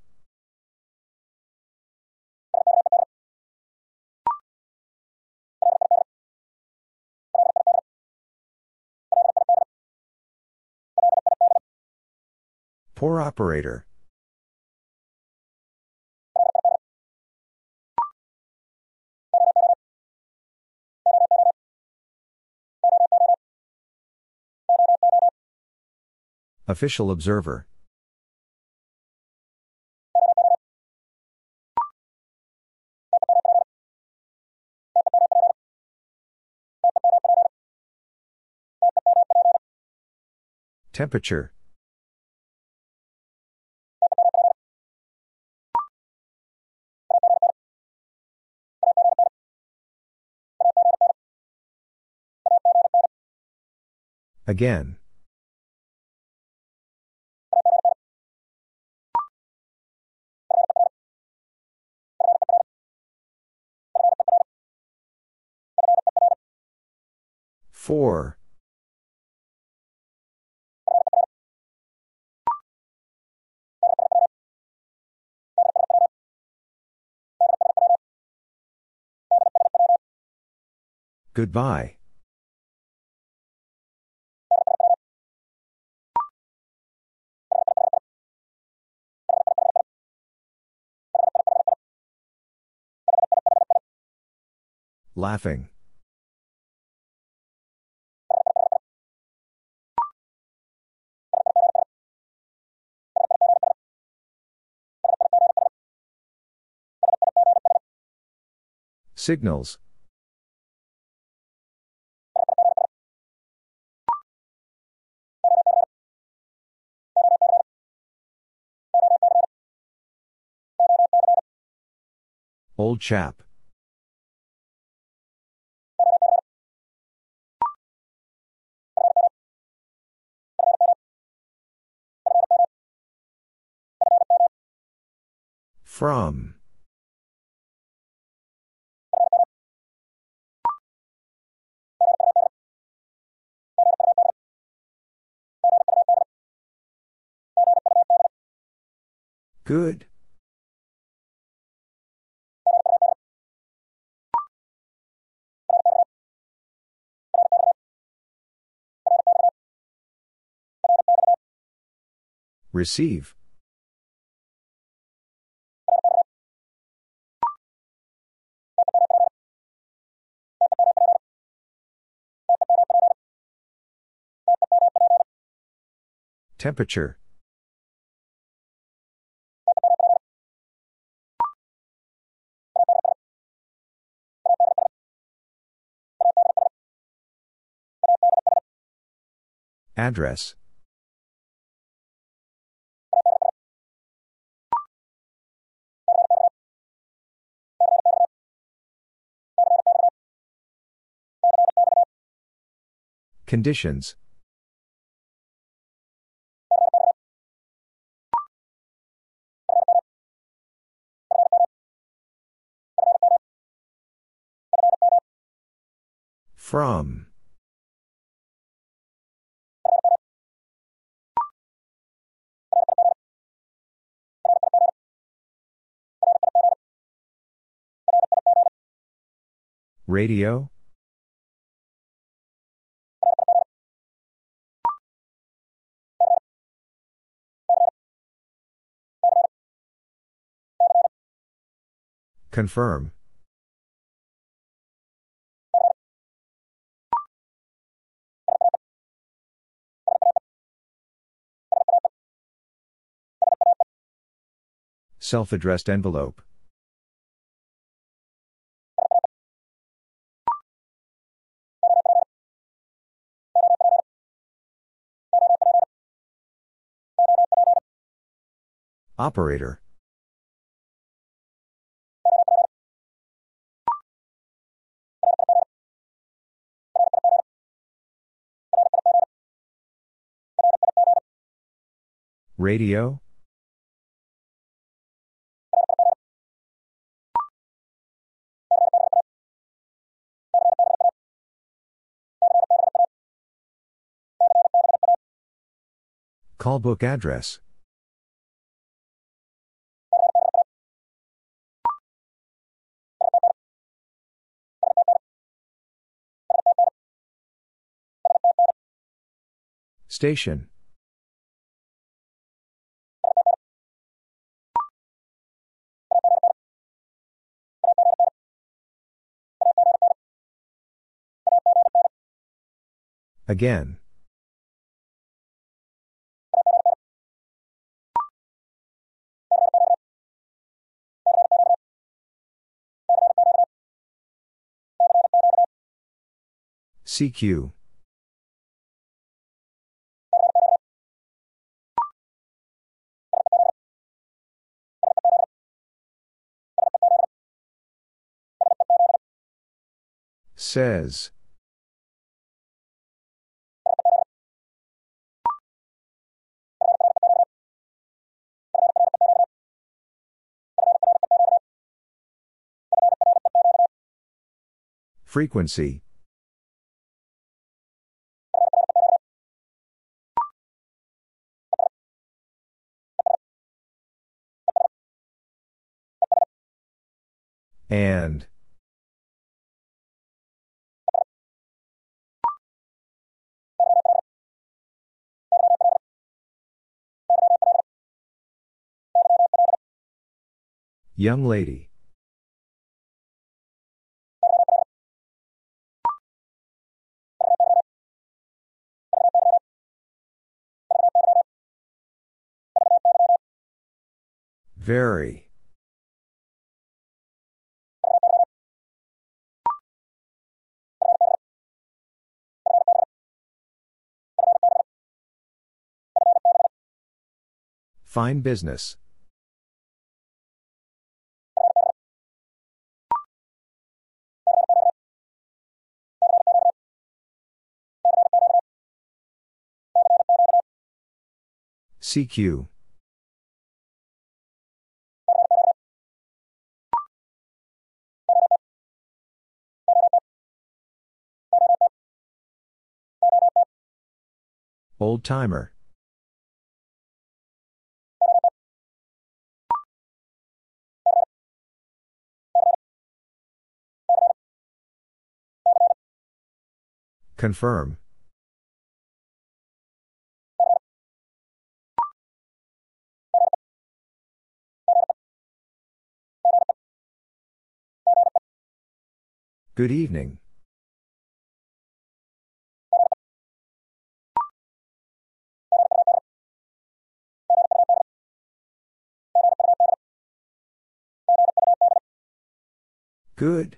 Poor operator. Official observer. Temperature. Again. For. Goodbye. Laughing. Signals. Old chap. From. Good. Receive. Temperature. Address. Conditions. From. Radio? Confirm. Self addressed envelope. Operator. Radio? Callbook address. Station. Again. CQ. Says. Frequency. And. Young lady. Very. Fine business. CQ. Old timer. Confirm. Good evening. Good.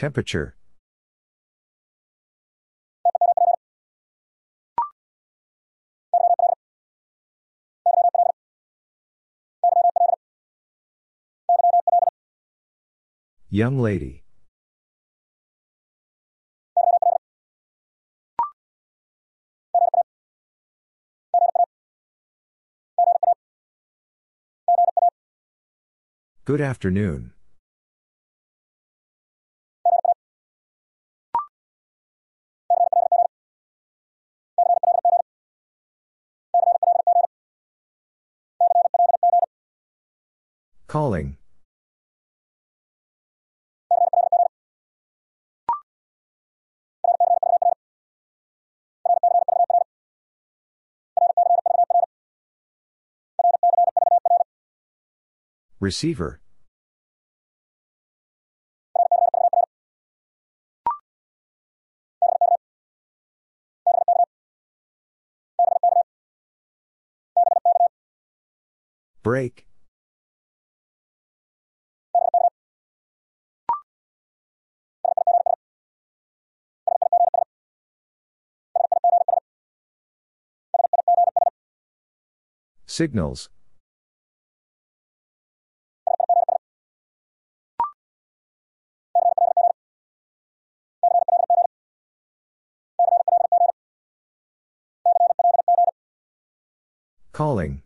Temperature. Young lady. Good afternoon. Calling. Receiver. Break. Signals. Calling.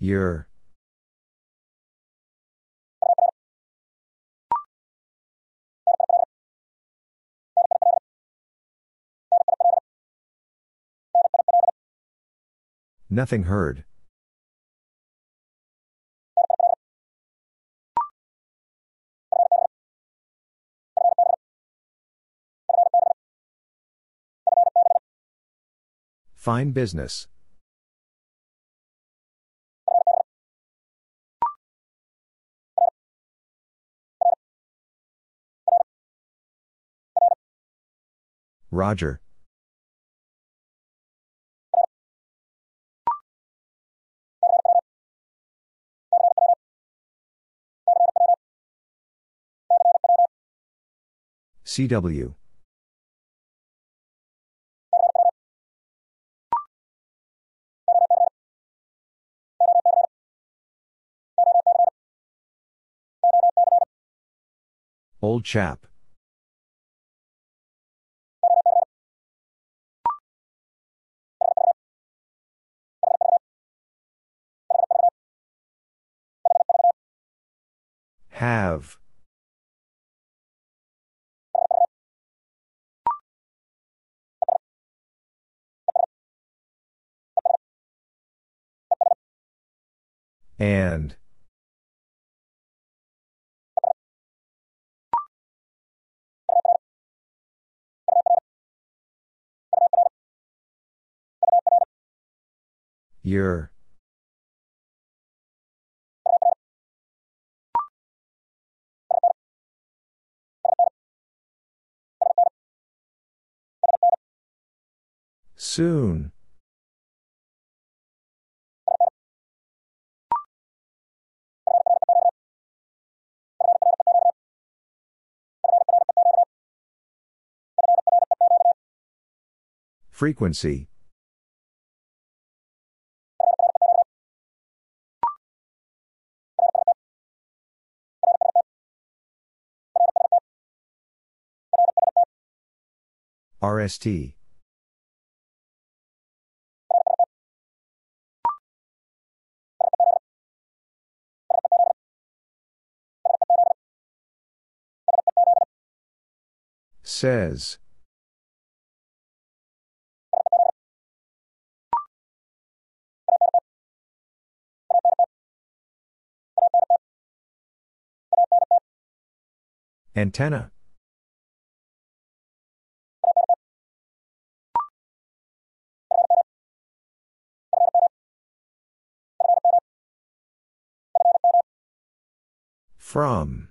Your. Nothing heard. Fine business. Roger. CW. Old chap. Have. And. Your. Soon. Frequency. RST. Says. Antenna. From.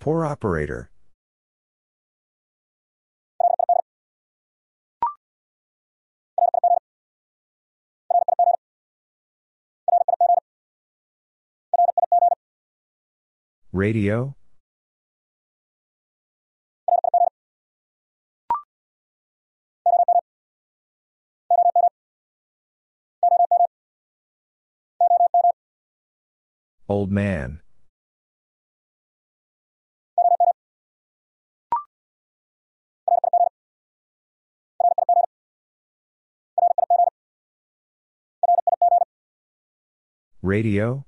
Poor operator. Radio? Old man. Radio?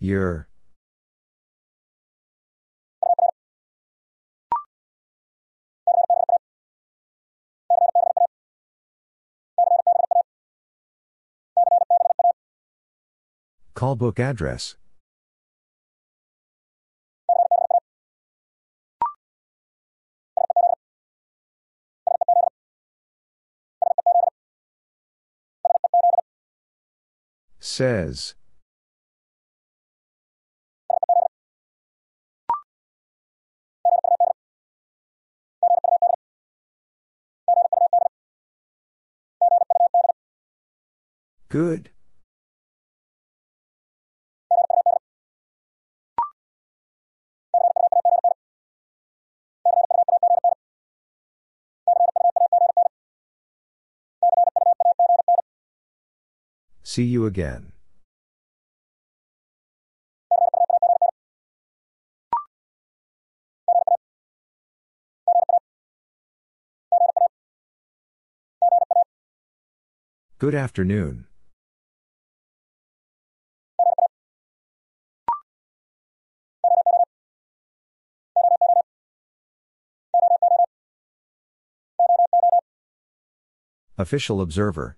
Your. Call book address. Says. Good. See you again. Good afternoon. Official observer.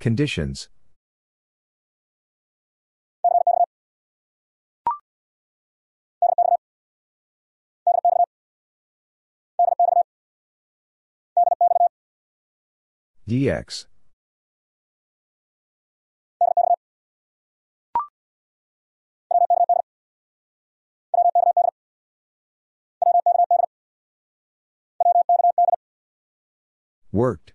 Conditions. DX. Worked.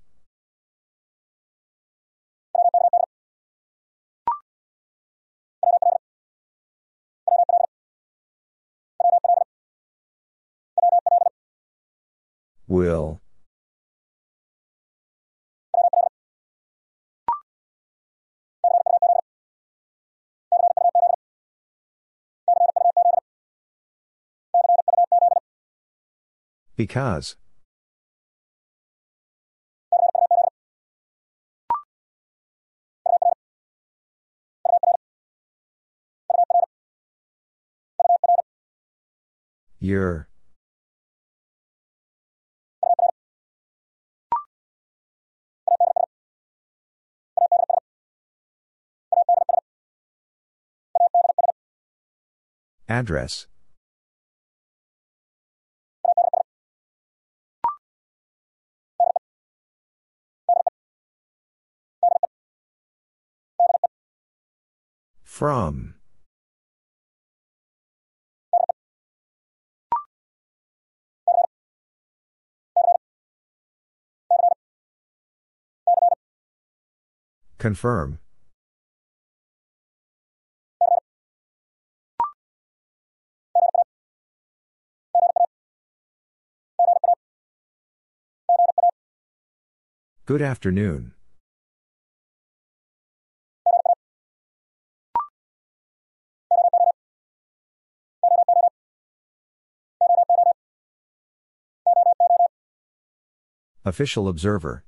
Will. Because. Your. Address. From. Confirm. Good afternoon. Official observer.